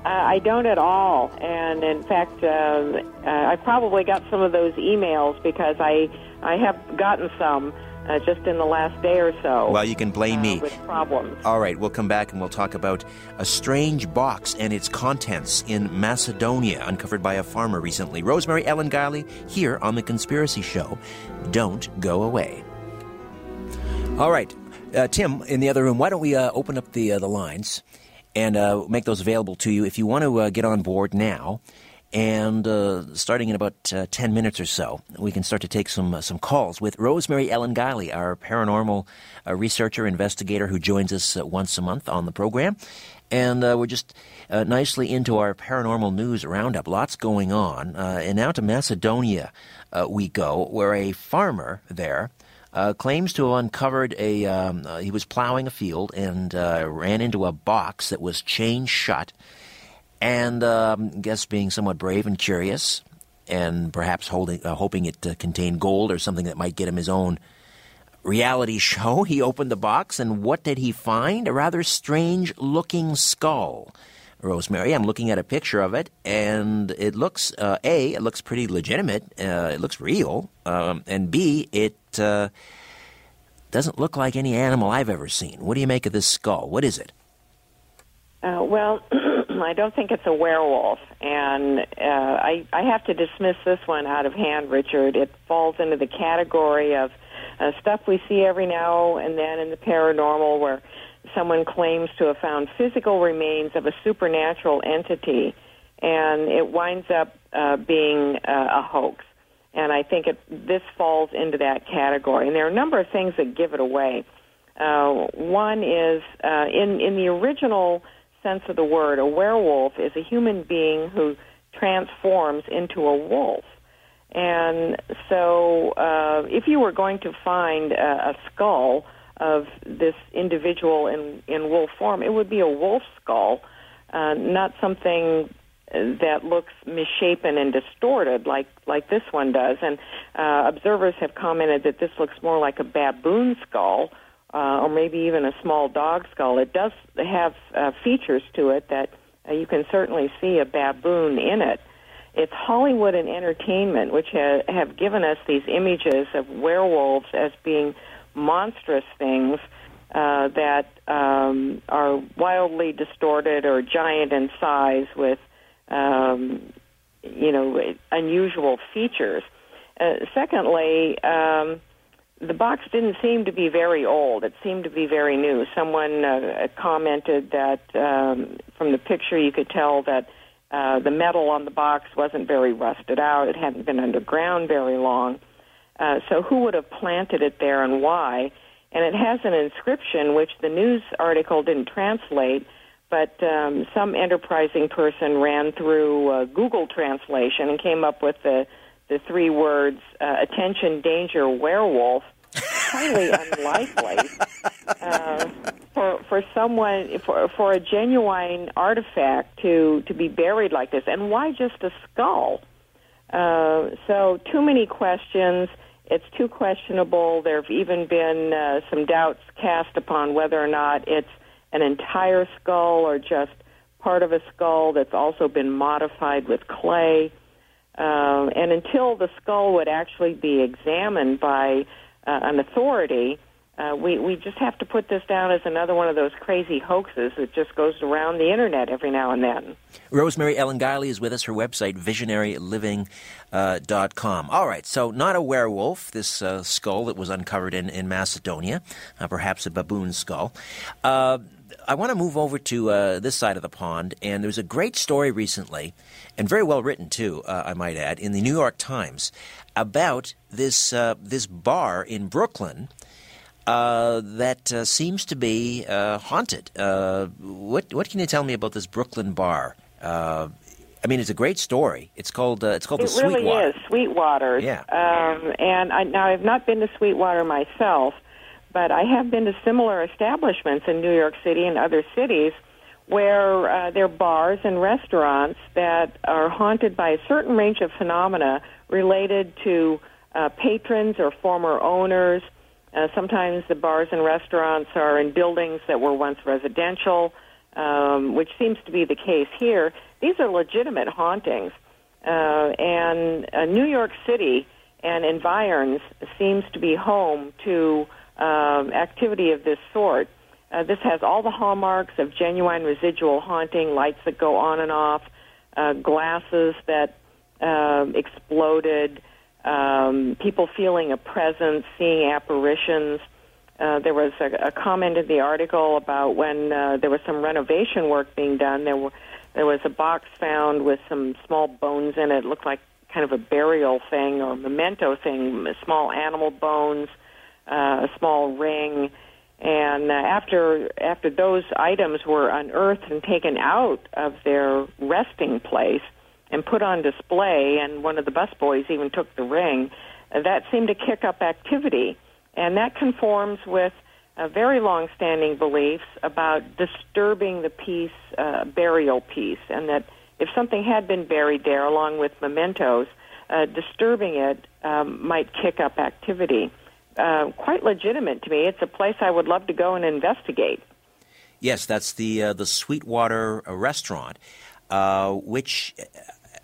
Uh, I don't at all. And in fact, um, uh, I probably got some of those emails because I I have gotten some uh, just in the last day or so. Well, you can blame uh, me. With problems. All right, we'll come back and we'll talk about a strange box and its contents in Macedonia, uncovered by a farmer recently. Rosemary Ellen Guiley here on The Conspiracy Show. Don't go away. All right, uh, Tim, in the other room, why don't we uh, open up the, uh, the lines and uh, make those available to you if you want to get on board now? And uh, starting in about uh, 10 minutes or so, we can start to take some uh, some calls with Rosemary Ellen Guiley, our paranormal uh, researcher, investigator who joins us uh, once a month on the program. And uh, we're just nicely into our paranormal news roundup. Lots going on. and now to Macedonia we go, where a farmer there claims to have uncovered a. Um, he was plowing a field and ran into a box that was chained shut and um, guess being somewhat brave and curious, and perhaps holding, uh, hoping it to contain gold or something that might get him his own reality (laughs) show, he opened the box, and what did he find? A rather strange looking skull. Rosemary, I'm looking at a picture of it, and it looks uh, a it looks pretty legitimate. Uh, it looks real, um, and b it uh, doesn't look like any animal I've ever seen. What do you make of this skull? What is it? Uh, well. (clears throat) I don't think it's a werewolf, and uh, I I have to dismiss this one out of hand, Richard. It falls into the category of uh, stuff we see every now and then in the paranormal, where someone claims to have found physical remains of a supernatural entity, and it winds up uh, being uh, a hoax. And I think it, this falls into that category. And there are a number of things that give it away. Uh, one is uh, in in the original sense of the word, a werewolf is a human being who transforms into a wolf. And so, uh, if you were going to find a, a skull of this individual in, in wolf form, it would be a wolf skull, uh, not something that looks misshapen and distorted like like this one does. And uh, observers have commented that this looks more like a baboon skull uh, or maybe even a small dog skull. It does have uh, features to it that uh, you can certainly see a baboon in it. It's Hollywood and entertainment which ha- have given us these images of werewolves as being monstrous things uh, that um, are wildly distorted or giant in size with, um, you know, unusual features. Uh, secondly, um, the box didn't seem to be very old. It seemed to be very new. Someone uh, commented that um, from the picture you could tell that uh, the metal on the box wasn't very rusted out. It hadn't been underground very long. Uh, so who would have planted it there and why? And it has an inscription which the news article didn't translate, but um, some enterprising person ran through uh, Google translation and came up with the the three words uh, "attention, danger, werewolf." Highly (laughs) unlikely uh, for for someone for for a genuine artifact to to be buried like this, and why just a skull? Uh, so too many questions. It's too questionable. There have even been uh, some doubts cast upon whether or not it's an entire skull or just part of a skull that's also been modified with clay. Uh, and until the skull would actually be examined by uh, an authority, uh, we we just have to put this down as another one of those crazy hoaxes that just goes around the internet every now and then. Rosemary Ellen Guiley is with us. Her website visionaryliving.com. Uh, All right, so not a werewolf. This uh, skull that was uncovered in in Macedonia, uh, perhaps a baboon skull. Uh, I want to move over to uh, this side of the pond, and there was a great story recently, and very well written too, uh, I might add, in the New York Times about this this bar in Brooklyn uh, that uh, seems to be uh, haunted. Uh, what what can you tell me about this Brooklyn bar? Uh, I mean, it's a great story. It's called it's called it the really Sweetwater. is Sweetwater. Yeah. Um, and I, now I've not been to Sweetwater myself, but I have been to similar establishments in New York City and other cities where uh, there are bars and restaurants that are haunted by a certain range of phenomena related to uh, patrons or former owners uh, sometimes the bars and restaurants are in buildings that were once residential, um, which seems to be the case here. These are legitimate hauntings. Uh, and uh, New York City and environs seems to be home to um, activity of this sort. Uh, this has all the hallmarks of genuine residual haunting, lights that go on and off, uh, glasses that uh, exploded, um, people feeling a presence, seeing apparitions. Uh, there was a, a comment in the article about when uh, there was some renovation work being done. There were there was a box found with some small bones in it. it looked like kind of a burial thing or memento thing, small animal bones, uh, a small ring. And uh, after after those items were unearthed and taken out of their resting place, and put on display, and one of the busboys even took the ring, uh, that seemed to kick up activity. And that conforms with uh, very long-standing beliefs about disturbing the peace, uh, burial piece, and that if something had been buried there along with mementos, uh, disturbing it um, might kick up activity. Uh, quite legitimate to me. It's a place I would love to go and investigate. Yes, that's the uh, the Sweetwater uh, restaurant, uh, which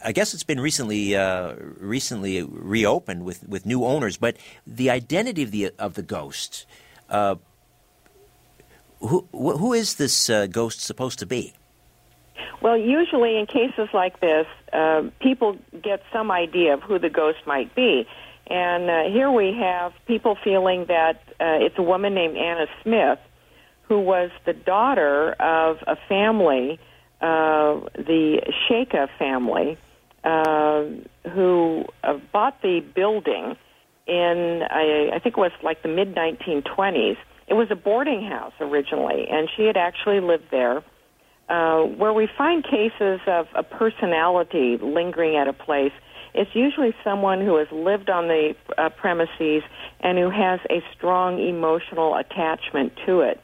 I guess it's been recently uh, recently reopened with, with new owners, but the identity of the of the ghost. Uh, who who is this uh, ghost supposed to be? Well, usually in cases like this, uh, people get some idea of who the ghost might be, and uh, here we have people feeling that uh, it's a woman named Anna Smith, who was the daughter of a family, the Sheikha family uh, who uh, bought the building in, I, I think it was like the mid 1920s. It was a boarding house originally, and she had actually lived there. Uh, where we find cases of a personality lingering at a place, it's usually someone who has lived on the uh, premises and who has a strong emotional attachment to it.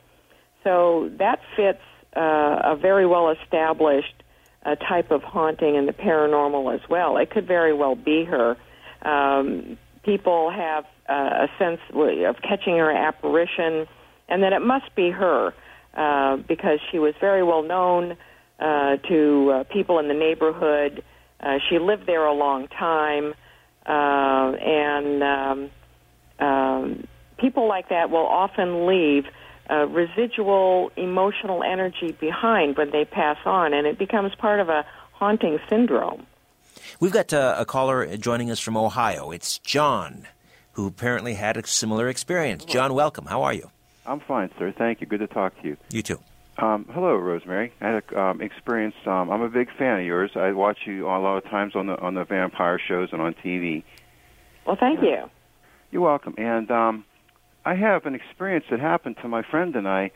So that fits uh, a very well established a type of haunting in the paranormal as well. It could very well be her. Um, people have uh, a sense of catching her apparition, and that it must be her uh, because she was very well known uh, to uh, people in the neighborhood. Uh, she lived there a long time, uh, and um, um, people like that will often leave uh, residual emotional energy behind when they pass on, and it becomes part of a haunting syndrome. We've got uh, a caller joining us from Ohio. It's John, who apparently had a similar experience. John, welcome. How are you? I'm fine, sir. Thank you. Good to talk to you. You too. Um, hello, Rosemary. I had an um, experience. Um, I'm a big fan of yours. I watch you a lot of times on the on the vampire shows and on TV. Well, thank you. You're welcome. And um, I have an experience that happened to my friend and I,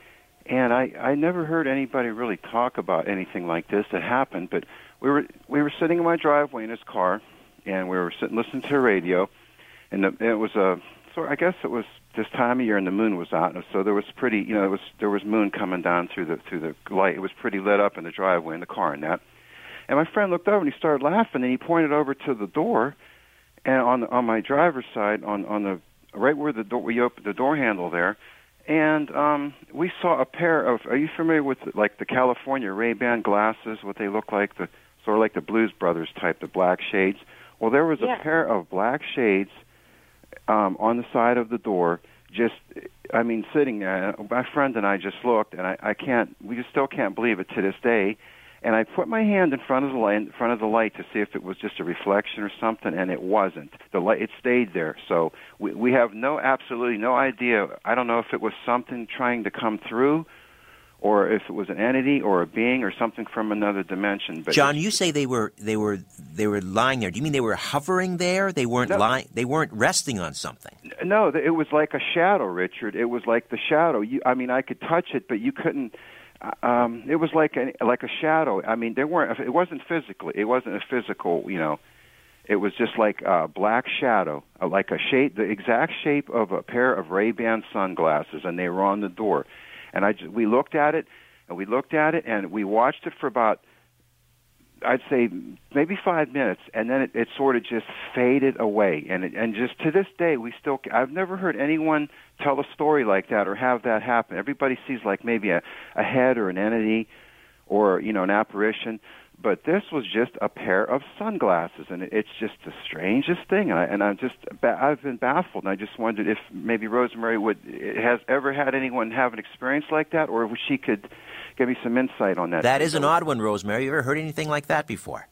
and I I never heard anybody really talk about anything like this that happened. But we were we were sitting in my driveway in his car, and we were sitting listening to the radio, and the, it was a so I guess it was this time of year and the moon was out, and so there was pretty, you know, it was there was moon coming down through the through the light. It was pretty lit up in the driveway in the car and that. And my friend looked over and he started laughing, and he pointed over to the door, and on on my driver's side, on on the right where the door we opened the door handle there, and um we saw a pair of. Are you familiar with like the California Ray Ban glasses? What they look like, the sort of like the Blues Brothers type, the black shades. Well, there was Yeah. a pair of black shades um, on the side of the door. Just, I mean, sitting there. My friend and I just looked, and I, I can't. We just still can't believe it to this day. And I put my hand in front of the light, in front of the light, to see if it was just a reflection or something, and it wasn't. The light, it stayed there. So we, we have no, absolutely no idea. I don't know if it was something trying to come through, or if it was an entity or a being or something from another dimension. But John, you say they were they were they were lying there. Do you mean they were hovering there? They weren't No. lying. They weren't resting on something. No, it was like a shadow, Richard. It was like the shadow. You, I mean, I could touch it, but you couldn't. Um, it was like a like a shadow. I mean, there weren't. It wasn't physically. It wasn't a physical. You know, it was just like a black shadow, uh, like a shape, the exact shape of a pair of Ray Ban sunglasses, and they were on the door. And I, just, we looked at it, and we looked at it, and we watched it for about I'd say maybe five minutes, and then it, it sort of just faded away. And it, and just to this day, we still I've never heard anyone tell a story like that or have that happen. Everybody sees like maybe a, a head or an entity, or you know an apparition, but this was just a pair of sunglasses, and it, it's just the strangest thing. And, I, and I'm just I've been baffled, and I just wondered if maybe Rosemary would has ever had anyone have an experience like that, or if she could give me some insight on that. That is an odd one, Rosemary. You ever heard anything like that before?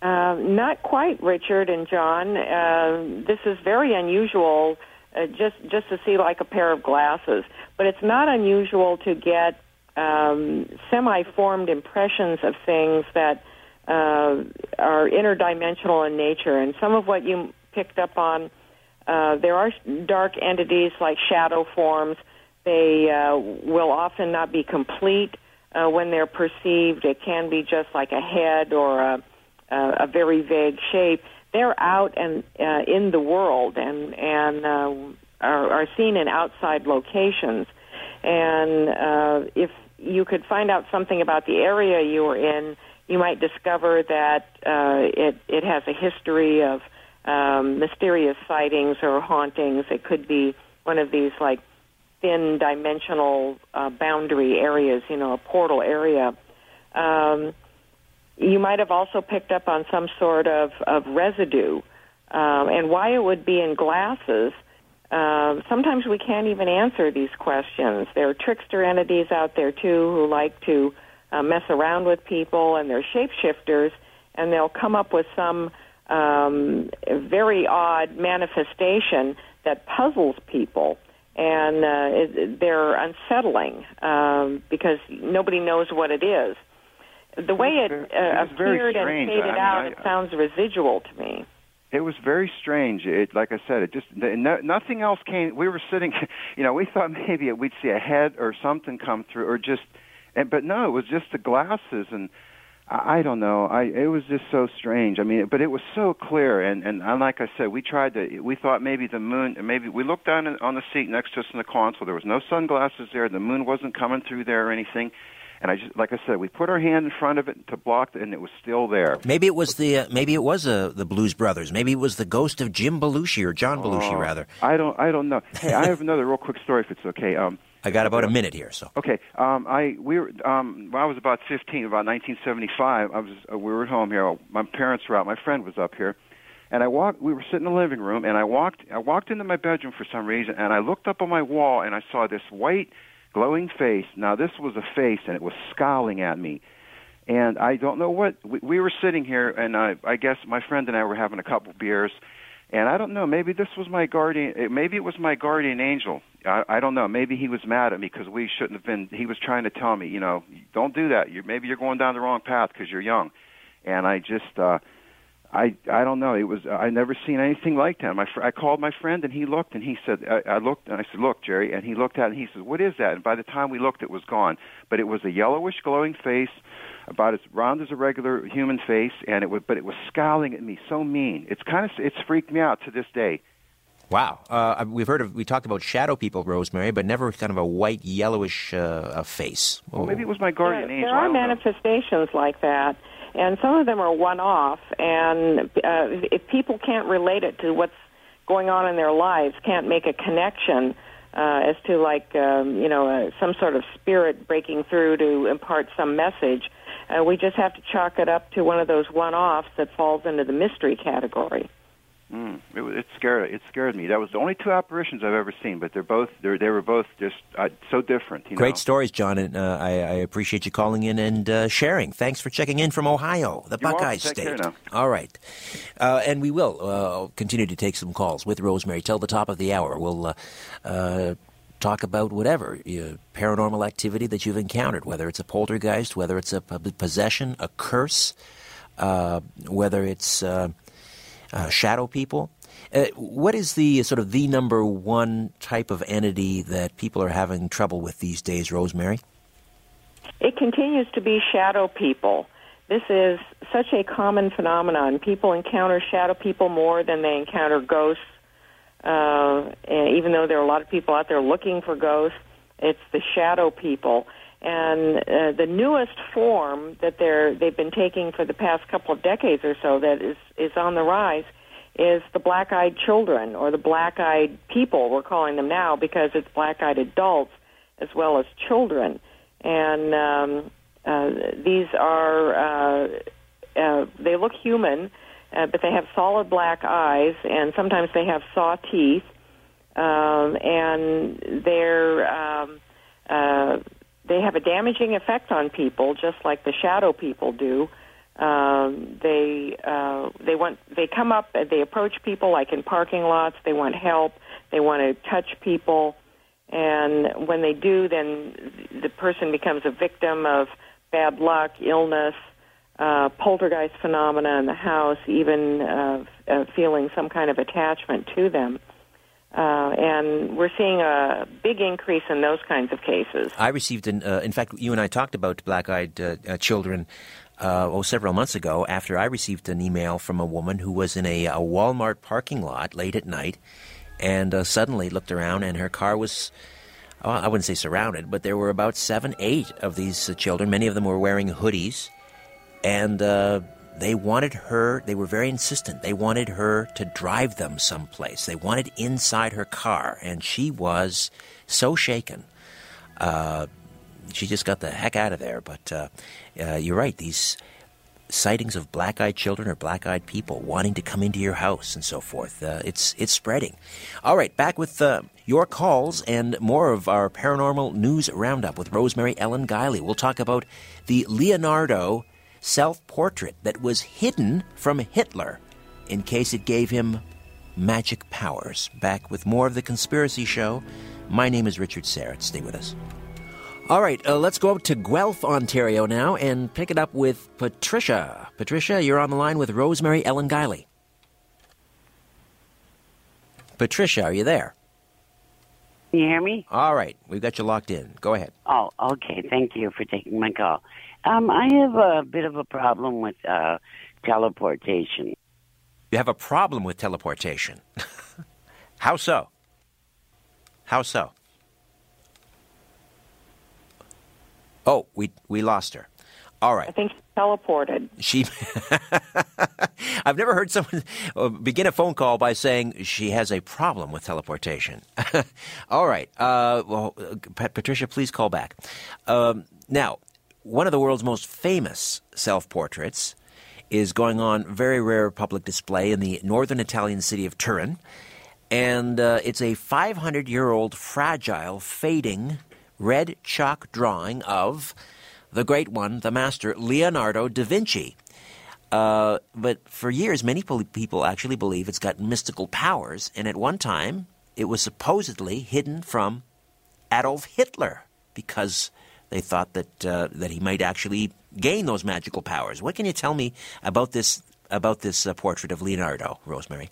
Uh, not quite, Richard and John. Uh, this is very unusual, uh, just just to see like a pair of glasses. But it's not unusual to get um, semi-formed impressions of things that uh, are interdimensional in nature. And some of what you picked up on, uh, there are dark entities like shadow forms. They uh, will often not be complete uh, when they're perceived. It can be just like a head or a uh, a very vague shape. They're out and uh, in the world and and uh, are, are seen in outside locations. And uh, if you could find out something about the area you were in, you might discover that uh, it it has a history of um, mysterious sightings or hauntings. It could be one of these like thin dimensional uh, boundary areas, you know, a portal area. Um, you might have also picked up on some sort of, of residue. Um, and why it would be in glasses, um, sometimes we can't even answer these questions. There are trickster entities out there, too, who like to uh, mess around with people, and they're shapeshifters, and they'll come up with some um, very odd manifestation that puzzles people. And uh, it, they're unsettling um, because nobody knows what it is the way it, uh, it appeared and faded I mean, out, I- it sounds residual to me. It was very strange. It, like I said, it just no, nothing else came. We were sitting, (laughs) you know, we thought maybe we'd see a head or something come through, or just, and but no, it was just the glasses, and I, don't know. I it was just so strange. I mean, but it was so clear, and and, and like I said, we tried to. We thought maybe the moon. Maybe we looked down on the seat next to us in the console. There was no sunglasses there. The moon wasn't coming through there or anything. And I just, like I said, we put our hand in front of it to block, it, and it was still there. Maybe it was the uh, maybe it was uh, the Blues Brothers. Maybe it was the ghost of Jim Belushi or John Belushi, Oh, rather. I don't. I don't know. Hey, I have another real quick story, if it's okay. Um, I got about a minute here, so okay. Um, I we were um, when I was about fifteen, about 1975. I was uh, we were at home here. My parents were out. My friend was up here, and I walked. We were sitting in the living room, and I walked. I walked into my bedroom for some reason, and I looked up on my wall, and I saw this white glowing face. Now this was a face, and it was scowling at me. And I don't know what we, we were sitting here, and I, I guess my friend and I were having a couple beers, and I don't know. Maybe this was my guardian. Maybe it was my guardian angel. I, I don't know. Maybe he was mad at me because we shouldn't have been. He was trying to tell me, you know, don't do that. You're, maybe you're going down the wrong path because you're young. And I just, uh, I I don't know. It was I never seen anything like that. My fr- I called my friend and he looked and he said I, I looked and I said look Jerry and he looked at it and he said what is that and by the time we looked it was gone but it was a yellowish glowing face about as round as a regular human face and it was but it was scowling at me so mean. It's kind of it's freaked me out to this day. Wow, uh, we've heard of we talked about shadow people, Rosemary, but never kind of a white yellowish uh, face. Well, maybe it was my guardian there, angel. There are manifestations know. like that and some of them are one-off, and uh, if people can't relate it to what's going on in their lives, can't make a connection uh, as to like um, you know uh, some sort of spirit breaking through to impart some message, uh, we just have to chalk it up to one of those one-offs that falls into the mystery category. Mm, it, it scared it scared me. That was the only two apparitions I've ever seen, but they're both they're, they were both just uh, so different. Great know? stories, John, and uh, I, I, appreciate you calling in and uh, sharing. Thanks for checking in from Ohio, the You're Buckeye State. State. All right, uh, and we will uh, continue to take some calls with Rosemary till the top of the hour. We'll uh, talk about whatever paranormal activity that you've encountered, whether it's a poltergeist, whether it's a possession, a curse, whether it's uh, shadow people. Uh, what is the sort of the number one type of entity that people are having trouble with these days, Rosemary? It continues to be shadow people. This is such a common phenomenon. People encounter shadow people more than they encounter ghosts. Uh, even though there are a lot of people out there looking for ghosts, it's the shadow people. And uh, the newest form that they're they've been taking for the past couple of decades or so that is is on the rise is the black-eyed children or the black-eyed people. We're calling them now because it's black-eyed adults as well as children. And um, uh, these are uh, uh, they look human, uh, but they have solid black eyes, and sometimes they have saw teeth, um, and they're um, uh, they have a damaging effect on people, just like the shadow people do. Um, they uh, they want they come up they approach people like in parking lots. They want help. They want to touch people, and when they do, then the person becomes a victim of bad luck, illness, uh, poltergeist phenomena in the house, even uh, uh, feeling some kind of attachment to them. Uh, and we're seeing a big increase in those kinds of cases. I received, an, uh, in fact, you and I talked about black-eyed uh, uh children uh, oh, several months ago after I received an email from a woman who was in a, a Walmart parking lot late at night and uh, suddenly looked around and her car was, I wouldn't say surrounded, but there were about seven, eight of these children. Many of them were wearing hoodies and they wanted her, they were very insistent. They wanted her to drive them someplace. They wanted inside her car, and she was so shaken. Uh, she just got the heck out of there. But uh, uh, you're right, these sightings of black eyed children or black eyed people wanting to come into your house and so forth, uh, it's, it's spreading. All right, back with uh, your calls and more of our paranormal news roundup with Rosemary Ellen Guiley. We'll talk about the Leonardo self portrait that was hidden from Hitler in case it gave him magic powers. Back with more of The Conspiracy Show. My name is Richard Syrett. Stay with us. All right, uh, let's go up to Guelph, Ontario now and pick it up with Patricia. Patricia, you're on the line with Rosemary Ellen Guiley. Patricia, are you there? Can you hear me? All right, we've got you locked in. Go ahead. Oh, okay. Thank you for taking my call. Um, I have a bit of a problem with uh, teleportation. You have a problem with teleportation. (laughs) How so? How so? Oh, we we lost her. All right. I think she teleported. She. (laughs) I've never heard someone uh, begin a phone call by saying she has a problem with teleportation. (laughs) All right. Uh, well, Patricia, please call back. Um, now, one of the world's most famous self portraits is going on very rare public display in the northern Italian city of Turin. And uh, it's a 500 year old, fragile, fading red chalk drawing of the great one, the master Leonardo da Vinci. Uh, but for years, many people actually believe it's got mystical powers, and at one time, it was supposedly hidden from Adolf Hitler because they thought that uh, that he might actually gain those magical powers. What can you tell me about this about this uh, portrait of Leonardo, Rosemary?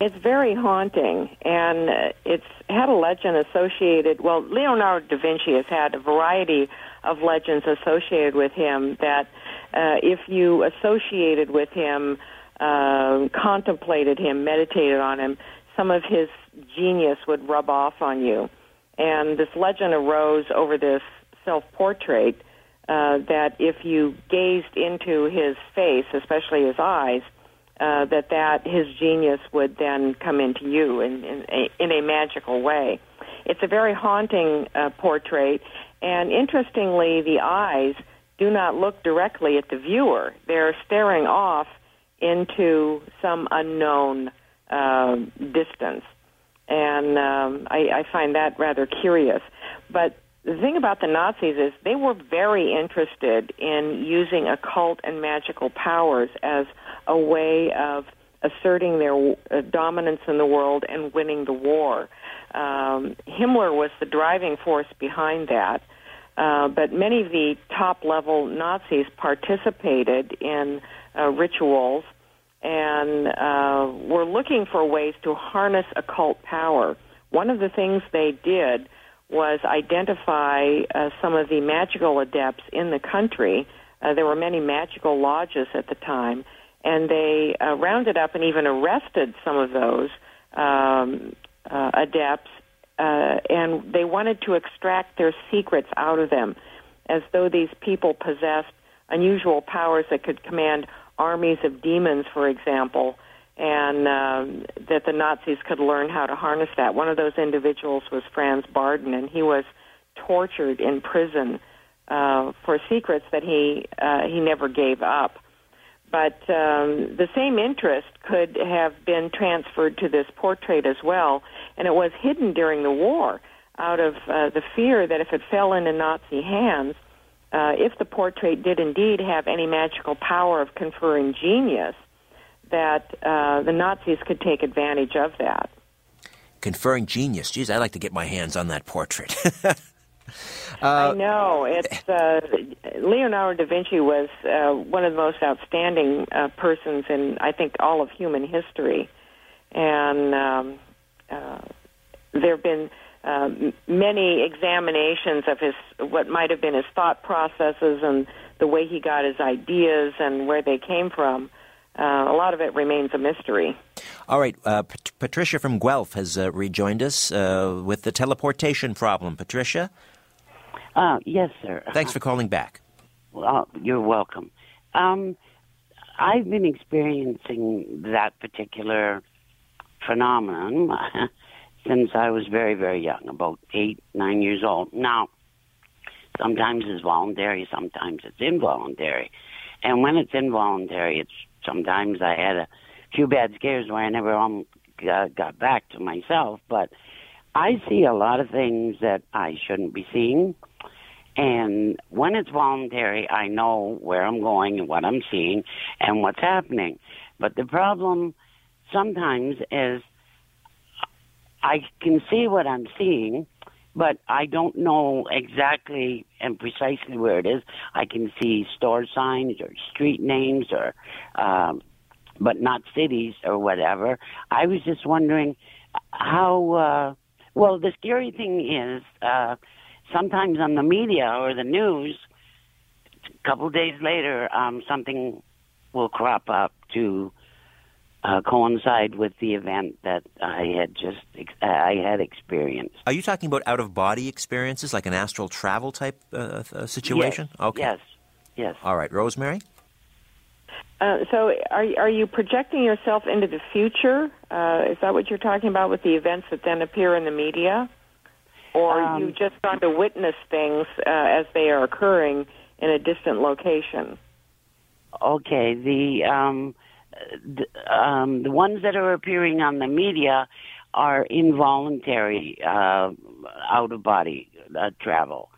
It's very haunting, and it's had a legend associated. Well, Leonardo da Vinci has had a variety of legends associated with him. That uh, if you associated with him, uh, contemplated him, meditated on him, some of his genius would rub off on you. And this legend arose over this self-portrait uh, that if you gazed into his face, especially his eyes, uh, that that his genius would then come into you in, in, a, in a magical way. It's a very haunting uh, portrait, and interestingly, the eyes do not look directly at the viewer. They're staring off into some unknown uh, distance and um, I, I find that rather curious. But the thing about the Nazis is they were very interested in using occult and magical powers as a way of asserting their uh, dominance in the world and winning the war. Um, Himmler was the driving force behind that. Uh, but many of the top level Nazis participated in uh, rituals and uh, were looking for ways to harness occult power. One of the things they did was identify uh, some of the magical adepts in the country. Uh, there were many magical lodges at the time, and they uh, rounded up and even arrested some of those um, uh, adepts, uh, and they wanted to extract their secrets out of them, as though these people possessed unusual powers that could command armies of demons, for example, and um, that the Nazis could learn how to harness that. One of those individuals was Franz Bardon, and he was tortured in prison uh, for secrets that he uh, he never gave up. But um, the same interest could have been transferred to this portrait as well, and it was hidden during the war out of uh, the fear that if it fell into Nazi hands, uh, if the portrait did indeed have any magical power of conferring genius, that uh, the Nazis could take advantage of that. Conferring genius. Geez, I'd like to get my hands on that portrait. uh, (laughs) I know. It's uh, Leonardo da Vinci was uh, one of the most outstanding uh, persons in, I think, all of human history, and um, uh, there have been um, many examinations of his what might have been his thought processes and the way he got his ideas and where they came from. Uh, a lot of it remains a mystery. All right, uh, Pat- Patricia from Guelph has uh, rejoined us uh, with the teleportation problem. Patricia. Uh, yes, sir. Thanks for calling back. Well, you're welcome. Um, I've been experiencing that particular phenomenon (laughs) since I was very, very young, about eight, nine years old. Now, sometimes it's voluntary, sometimes it's involuntary. And when it's involuntary, it's sometimes I had a few bad scares where I never um, got, got back to myself. But I see a lot of things that I shouldn't be seeing. And when it's voluntary, I know where I'm going and what I'm seeing and what's happening. But the problem sometimes is I can see what I'm seeing, but I don't know exactly and precisely where it is. I can see store signs or street names or, um, but not cities or whatever. I was just wondering how, uh, well, the scary thing is, uh, sometimes on the media or the news, a couple days later, um, something will crop up to uh, coincide with the event that I had just I had experienced. Are you talking about out of body experiences, like an astral travel type uh, uh, situation? Yes. Okay. Yes. Yes. All right, Rosemary. Uh, so, are are you projecting yourself into the future? Uh, is that what you're talking about with the events that then appear in the media, or Um, you just gone to witness things uh, as they are occurring in a distant location? Okay. The um, the, um, the ones that are appearing on the media are involuntary uh, out of body uh, travel.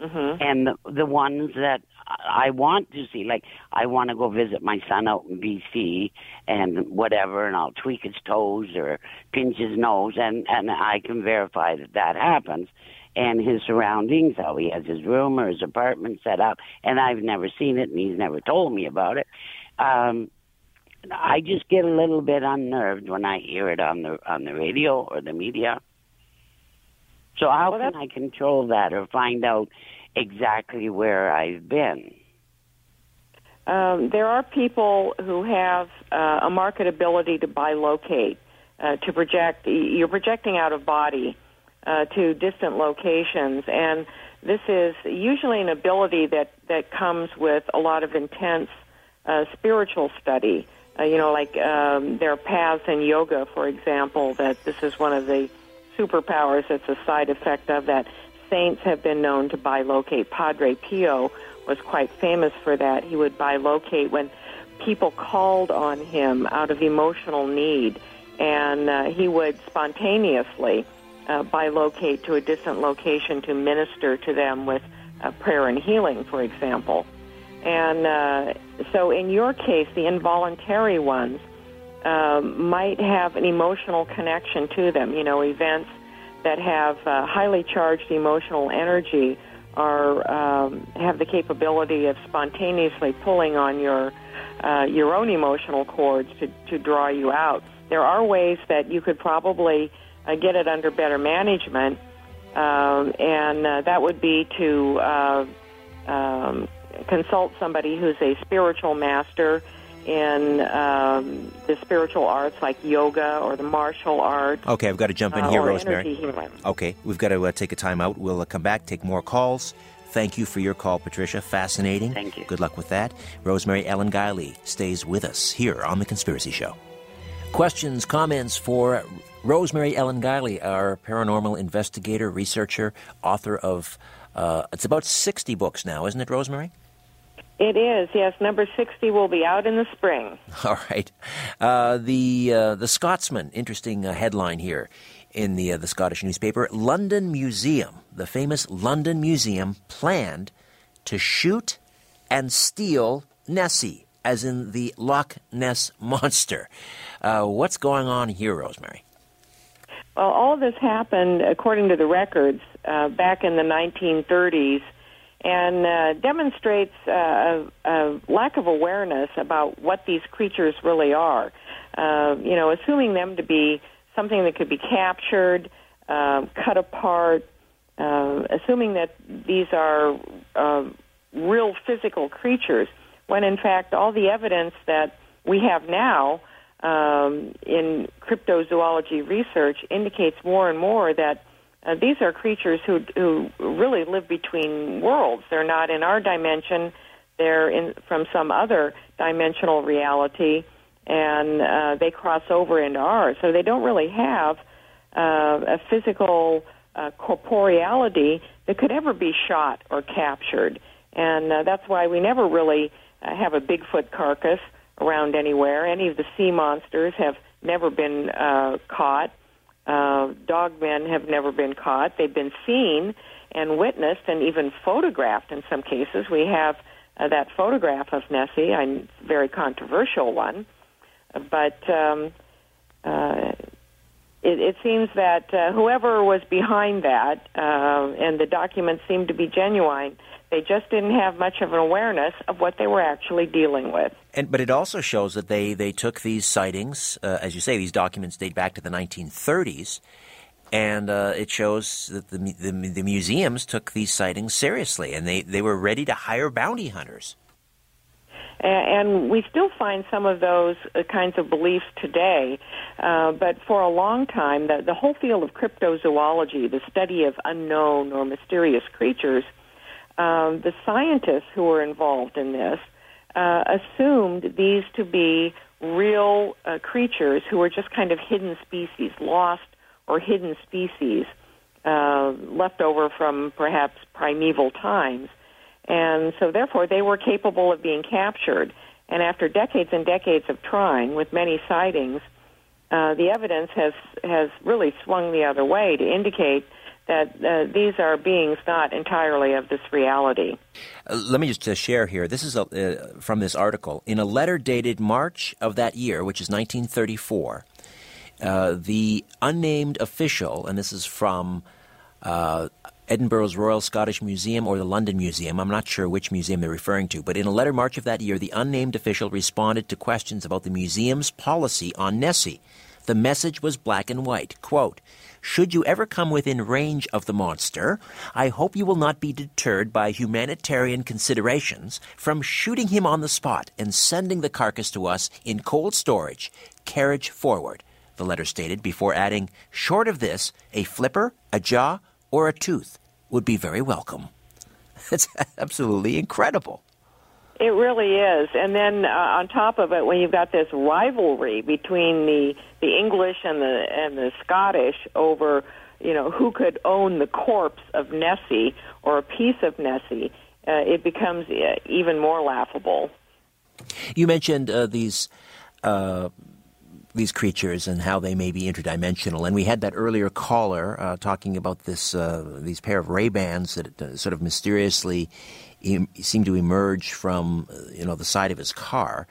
Mm-hmm. And the, the ones that I want to see, like I want to go visit my son out in BC and whatever, and I'll tweak his toes or pinch his nose, and and I can verify that that happens. And his surroundings, how he has his room or his apartment set up, and I've never seen it, and he's never told me about it. Um, I just get a little bit unnerved when I hear it on the on the radio or the media. So how Well, can I control that or find out exactly where I've been? Um, there are people who have uh, a market ability to bilocate, uh, to project. You're projecting out of body uh, to distant locations, and this is usually an ability that that comes with a lot of intense uh, spiritual study. Uh, you know, like um, there are paths in yoga, for example, that this is one of the superpowers that's a side effect of that. Saints have been known to bilocate. Padre Pio was quite famous for that. He would bilocate when people called on him out of emotional need, and uh, he would spontaneously uh, bilocate to a distant location to minister to them with uh, prayer and healing, for example. And uh, so, in your case, the involuntary ones um, might have an emotional connection to them. You know, events that have uh, highly charged emotional energy are um, have the capability of spontaneously pulling on your uh, your own emotional cords to to draw you out. There are ways that you could probably uh, get it under better management, um, and uh, that would be to um, consult somebody who's a spiritual master in um, the spiritual arts like yoga or the martial arts. Okay, I've got to jump in uh, here, or Rosemary. Okay, we've got to uh, take a time out. We'll uh, come back, take more calls. Thank you for your call, Patricia. Fascinating. Thank you. Good luck with that. Rosemary Ellen Guiley stays with us here on The Conspiracy Show. Questions, comments for Rosemary Ellen Guiley, our paranormal investigator, researcher, author of, uh, it's about 60 books now, isn't it, Rosemary? It is, yes. Number 60 will be out in the spring. (laughs) All right. Uh, the uh, the Scotsman, interesting uh, headline here in the uh, the Scottish newspaper. London Museum, the famous London Museum, planned to shoot and steal Nessie, as in the Loch Ness (laughs) monster. Uh, what's going on here, Rosemary? Well, all this happened, according to the records, uh, back in the 1930s and uh, demonstrates uh, a, a lack of awareness about what these creatures really are. Uh, you know, assuming them to be something that could be captured, uh, cut apart, uh, assuming that these are uh, real physical creatures, when in fact all the evidence that we have now um, in cryptozoology research indicates more and more that uh, these are creatures who who really live between worlds. They're not in our dimension. They're in from some other dimensional reality, and uh, they cross over into ours. So they don't really have uh, a physical uh, corporeality that could ever be shot or captured, and uh, that's why we never really uh, have a Bigfoot carcass around anywhere. Any of the sea monsters have never been uh, caught. Uh, dogmen have never been caught. They've been seen and witnessed and even photographed in some cases. We have uh, that photograph of Nessie, a very controversial one. But um, uh, it, it seems that uh, whoever was behind that, uh, and the documents seem to be genuine, they just didn't have much of an awareness of what they were actually dealing with. And but it also shows that they they took these sightings, uh, as you say, these documents date back to the 1930s, and uh, it shows that the, the the museums took these sightings seriously, and they they were ready to hire bounty hunters. and we still find some of those uh, kinds of beliefs today. Uh, but for a long time, the, the whole field of cryptozoology, the study of unknown or mysterious creatures, um, the scientists who were involved in this uh, assumed these to be real uh, creatures who were just kind of hidden species, lost or hidden species, uh, left over from perhaps primeval times. And so, therefore, they were capable of being captured. And after decades and decades of trying, with many sightings, uh, the evidence has has really swung the other way to indicate that uh, these are beings not entirely of this reality. Uh, let me just uh, share here. This is a, uh, from this article. In a letter dated March of that year, which is 1934, uh, the unnamed official, and this is from uh, Edinburgh's Royal Scottish Museum or the London Museum. I'm not sure which museum they're referring to, but in a letter March of that year, the unnamed official responded to questions about the museum's policy on Nessie. The message was black and white. Quote, should you ever come within range of the monster, I hope you will not be deterred by humanitarian considerations from shooting him on the spot and sending the carcass to us in cold storage, carriage forward, the letter stated, before adding, short of this, a flipper, a jaw, or a tooth would be very welcome. (laughs) That's absolutely incredible. It really is. And then uh, on top of it, when you've got this rivalry between the the English and the and the Scottish over, you know, who could own the corpse of Nessie or a piece of Nessie, uh, it becomes uh, even more laughable. You mentioned uh, these uh, these creatures and how they may be interdimensional. And we had that earlier caller uh, talking about this uh, these pair of Ray Bans that uh, sort of mysteriously em- seem to emerge from uh, you know the side of his car.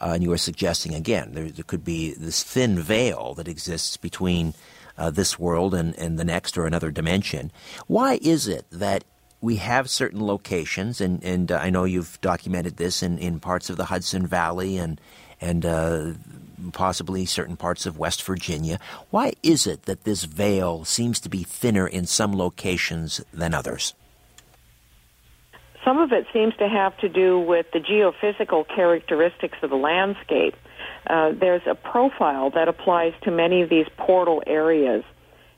Uh, and you were suggesting again there, there, could be this thin veil that exists between uh, this world and, and the next or another dimension. Why is it that we have certain locations, and, and I know you've documented this in, in parts of the Hudson Valley and and possibly certain parts of West Virginia. Why is it that this veil seems to be thinner in some locations than others? Some of it seems to have to do with the geophysical characteristics of the landscape. Uh, there's a profile that applies to many of these portal areas,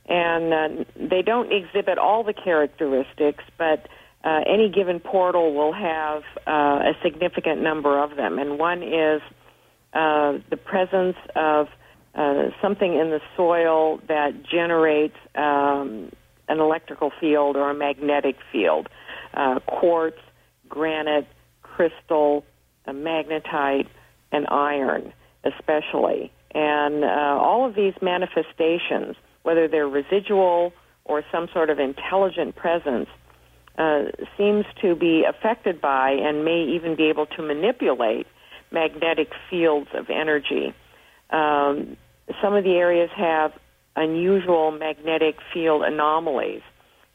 and uh, they don't exhibit all the characteristics, but uh, any given portal will have uh, a significant number of them. And one is uh, the presence of uh, something in the soil that generates um, an electrical field or a magnetic field. Uh, quartz, granite, crystal, magnetite, and iron, especially. And uh, all of these manifestations, whether they're residual or some sort of intelligent presence, uh, seems to be affected by and may even be able to manipulate magnetic fields of energy. Um, some of the areas have unusual magnetic field anomalies.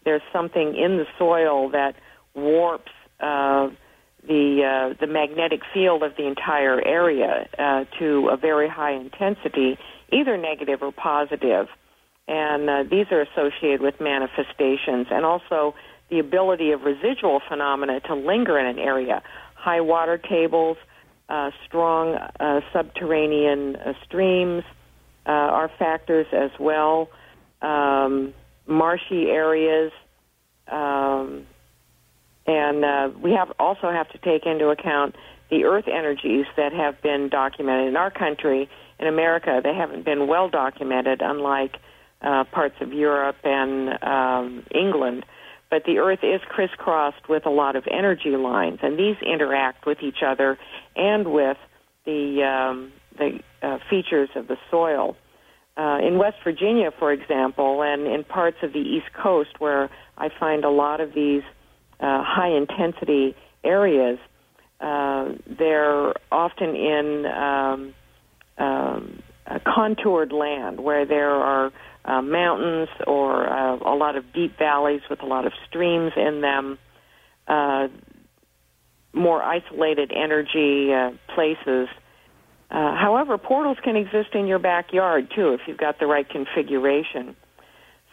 There's something in the soil that warps uh, the uh, the magnetic field of the entire area uh, to a very high intensity, either negative or positive. And uh, these are associated with manifestations and also the ability of residual phenomena to linger in an area. High water tables, uh, strong uh, subterranean uh, streams uh, are factors as well. Um, marshy areas, um, and uh, we have also have to take into account the earth energies that have been documented in our country. In America, they haven't been well documented, unlike uh, parts of Europe and um, England but the Earth is crisscrossed with a lot of energy lines, and these interact with each other and with the um, the uh, features of the soil. Uh, in West Virginia, for example, and in parts of the East Coast where I find a lot of these uh, high intensity areas, uh, they're often in um, um, contoured land where there are uh, mountains or uh, a lot of deep valleys with a lot of streams in them, uh, more isolated energy uh, places. Uh, however, portals can exist in your backyard too if you've got the right configuration.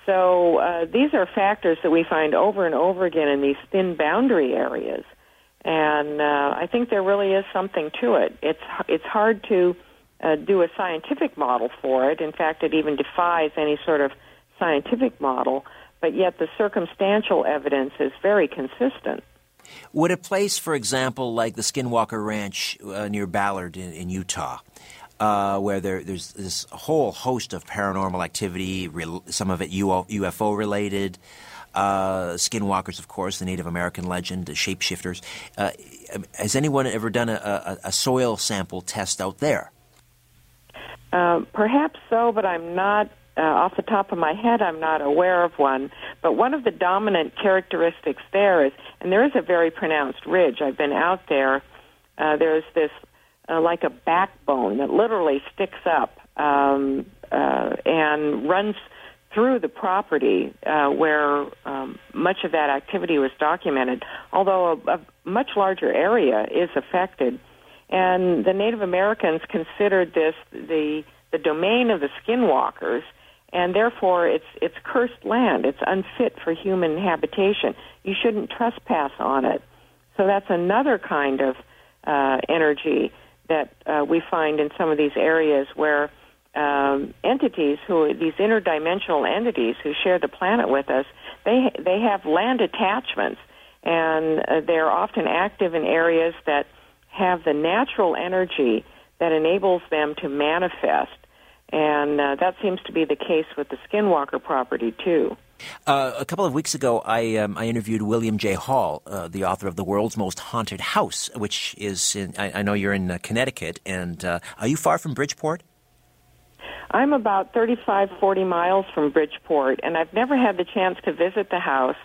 So uh, these are factors that we find over and over again in these thin boundary areas, and uh, I think there really is something to it. It's it's hard to uh, do a scientific model for it. In fact, it even defies any sort of scientific model, but yet the circumstantial evidence is very consistent. Would a place, for example, like the Skinwalker Ranch uh, near Ballard in, in Utah, uh, where there, there's this whole host of paranormal activity, some of it UFO related, uh, skinwalkers, of course, the Native American legend, the shapeshifters. Uh, has anyone ever done a, a, a soil sample test out there? Uh, perhaps so, but I'm not uh, off the top of my head, I'm not aware of one. But one of the dominant characteristics there is, and there is a very pronounced ridge. I've been out there. Uh, there's this uh, like a backbone that literally sticks up um, uh, and runs through the property uh, where um, much of that activity was documented, although a, a much larger area is affected. And the Native Americans considered this the the domain of the skinwalkers, and therefore it's it's cursed land. It's unfit for human habitation. You shouldn't trespass on it. So that's another kind of uh, energy that uh, we find in some of these areas where um, entities who these interdimensional entities who share the planet with us they they have land attachments and uh, they're often active in areas that have the natural energy that enables them to manifest and uh, that seems to be the case with the Skinwalker property too. Uh, a couple of weeks ago, I, um, I interviewed William J. Hall, uh, the author of The World's Most Haunted House, which is in, I, I know you're in uh, Connecticut. And uh, are you far from Bridgeport? I'm about 35, 40 miles from Bridgeport, and I've never had the chance to visit the house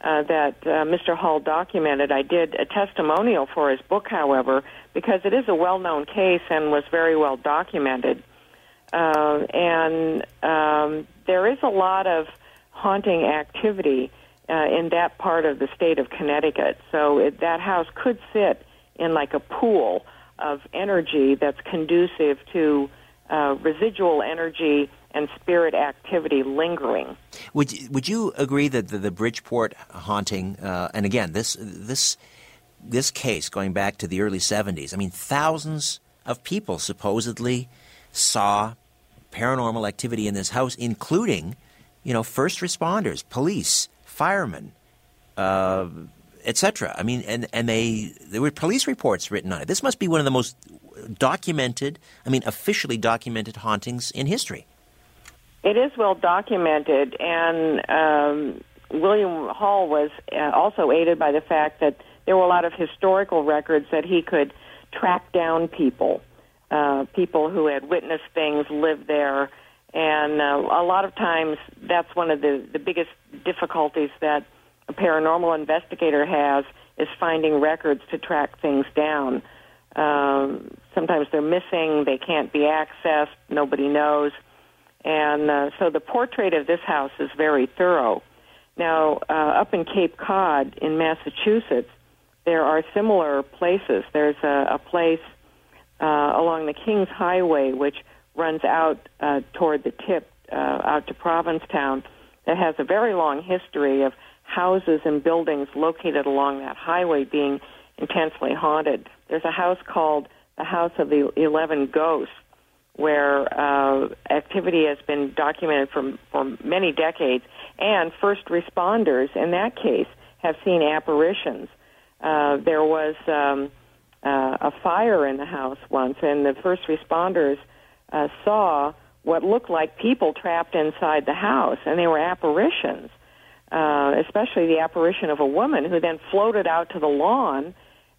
uh, that uh, Mr. Hall documented. I did a testimonial for his book, however, because it is a well known case and was very well documented. And um, there is a lot of haunting activity uh, in that part of the state of Connecticut. So it, that house could sit in like a pool of energy that's conducive to uh, residual energy and spirit activity lingering. Would would you agree that the, the Bridgeport haunting, uh, and again this this this case going back to the early '70s? I mean, thousands of people supposedly saw paranormal activity in this house, including, you know, first responders, police, firemen, uh, etc. I mean, and and they there were police reports written on it. This must be one of the most documented, I mean, officially documented hauntings in history. It is well documented, and um, William Hall was uh, also aided by the fact that there were a lot of historical records that he could track down people uh, people who had witnessed things lived there. And uh, a lot of times, that's one of the, the biggest difficulties that a paranormal investigator has is finding records to track things down. Um, sometimes they're missing, they can't be accessed, nobody knows. And uh, so the portrait of this house is very thorough. Now, uh, up in Cape Cod in Massachusetts, there are similar places. There's a, a place uh, along the Kings Highway, which runs out uh, toward the tip, uh, out to Provincetown, that has a very long history of houses and buildings located along that highway being intensely haunted. There's a house called the House of the Eleven Ghosts, where uh, activity has been documented for, for many decades, and first responders in that case have seen apparitions. Uh, there was um, uh, a fire in the house once, and the first responders uh, saw what looked like people trapped inside the house, and they were apparitions. Uh, especially the apparition of a woman who then floated out to the lawn,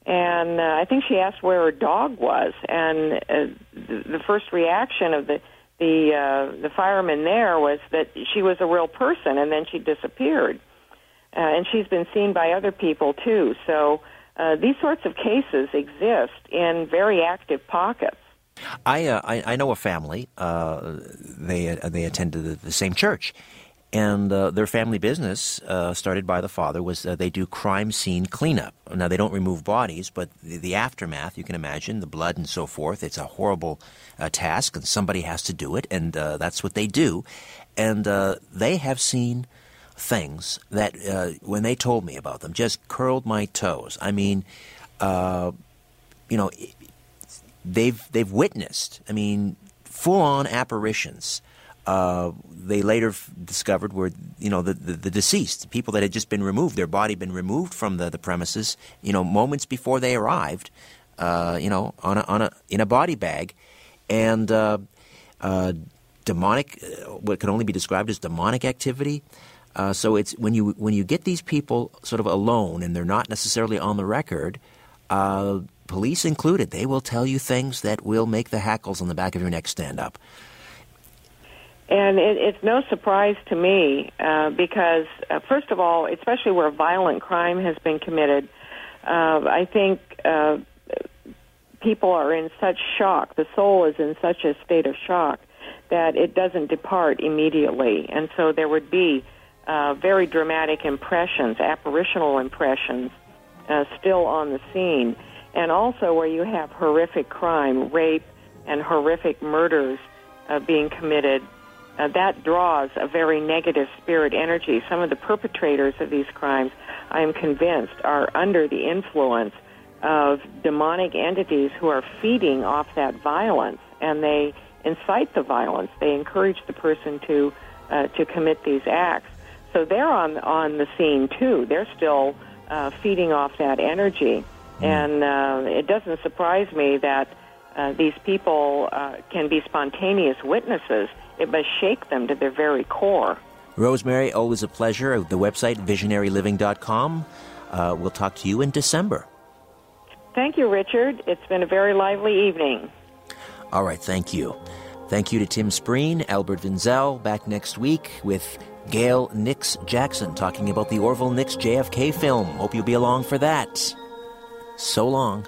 and uh, I think she asked where her dog was, and uh, the, the first reaction of the the uh, the fireman there was that she was a real person, and then she disappeared. Uh, and she's been seen by other people too. So uh, these sorts of cases exist in very active pockets. I, uh, I, I know a family. Uh, they uh, they attended the, the, same church, and uh, their family business, uh, started by the father, was they do crime scene cleanup. Now they don't remove bodies, but the, the aftermath, you can imagine, the blood and so forth. It's a horrible task, and somebody has to do it, and that's what they do. And they have seen things that, uh, when they told me about them, just curled my toes. I mean, uh, you know, they've they've witnessed. I mean, full on apparitions. Uh, they later f- discovered were you know the, the, the, deceased people that had just been removed, their body been removed from the, the premises. You know, moments before they arrived. Uh, you know, on a, on a in a body bag, and uh, uh, demonic, what can only be described as demonic activity. Uh, so it's when you when you get these people sort of alone and they're not necessarily on the record, uh, police included. They will tell you things that will make the hackles on the back of your neck stand up. And it, it's no surprise to me uh, because, uh, first of all, especially where violent crime has been committed, uh, I think uh, people are in such shock. The soul is in such a state of shock that it doesn't depart immediately. And so there would be uh, very dramatic impressions, apparitional impressions, uh, still on the scene. And also where you have horrific crime, rape, and horrific murders uh, being committed uh, that draws a very negative spirit energy. Some of the perpetrators of these crimes, I am convinced, are under the influence of demonic entities who are feeding off that violence, and they incite the violence. They encourage the person to uh, to commit these acts. So they're on on the scene too. They're still uh, feeding off that energy, mm. and uh, it doesn't surprise me that uh, these people uh, can be spontaneous witnesses it must shake them to their very core. Rosemary, always a pleasure. The website, visionaryliving.com. Uh, we'll talk to you in December. Thank you, Richard. It's been a very lively evening. All right, thank you. Thank you to Tim Spreen, Albert Vinzel, back next week with Gayle Nix Jackson talking about the Orville Nix JFK film. Hope you'll be along for that. So long.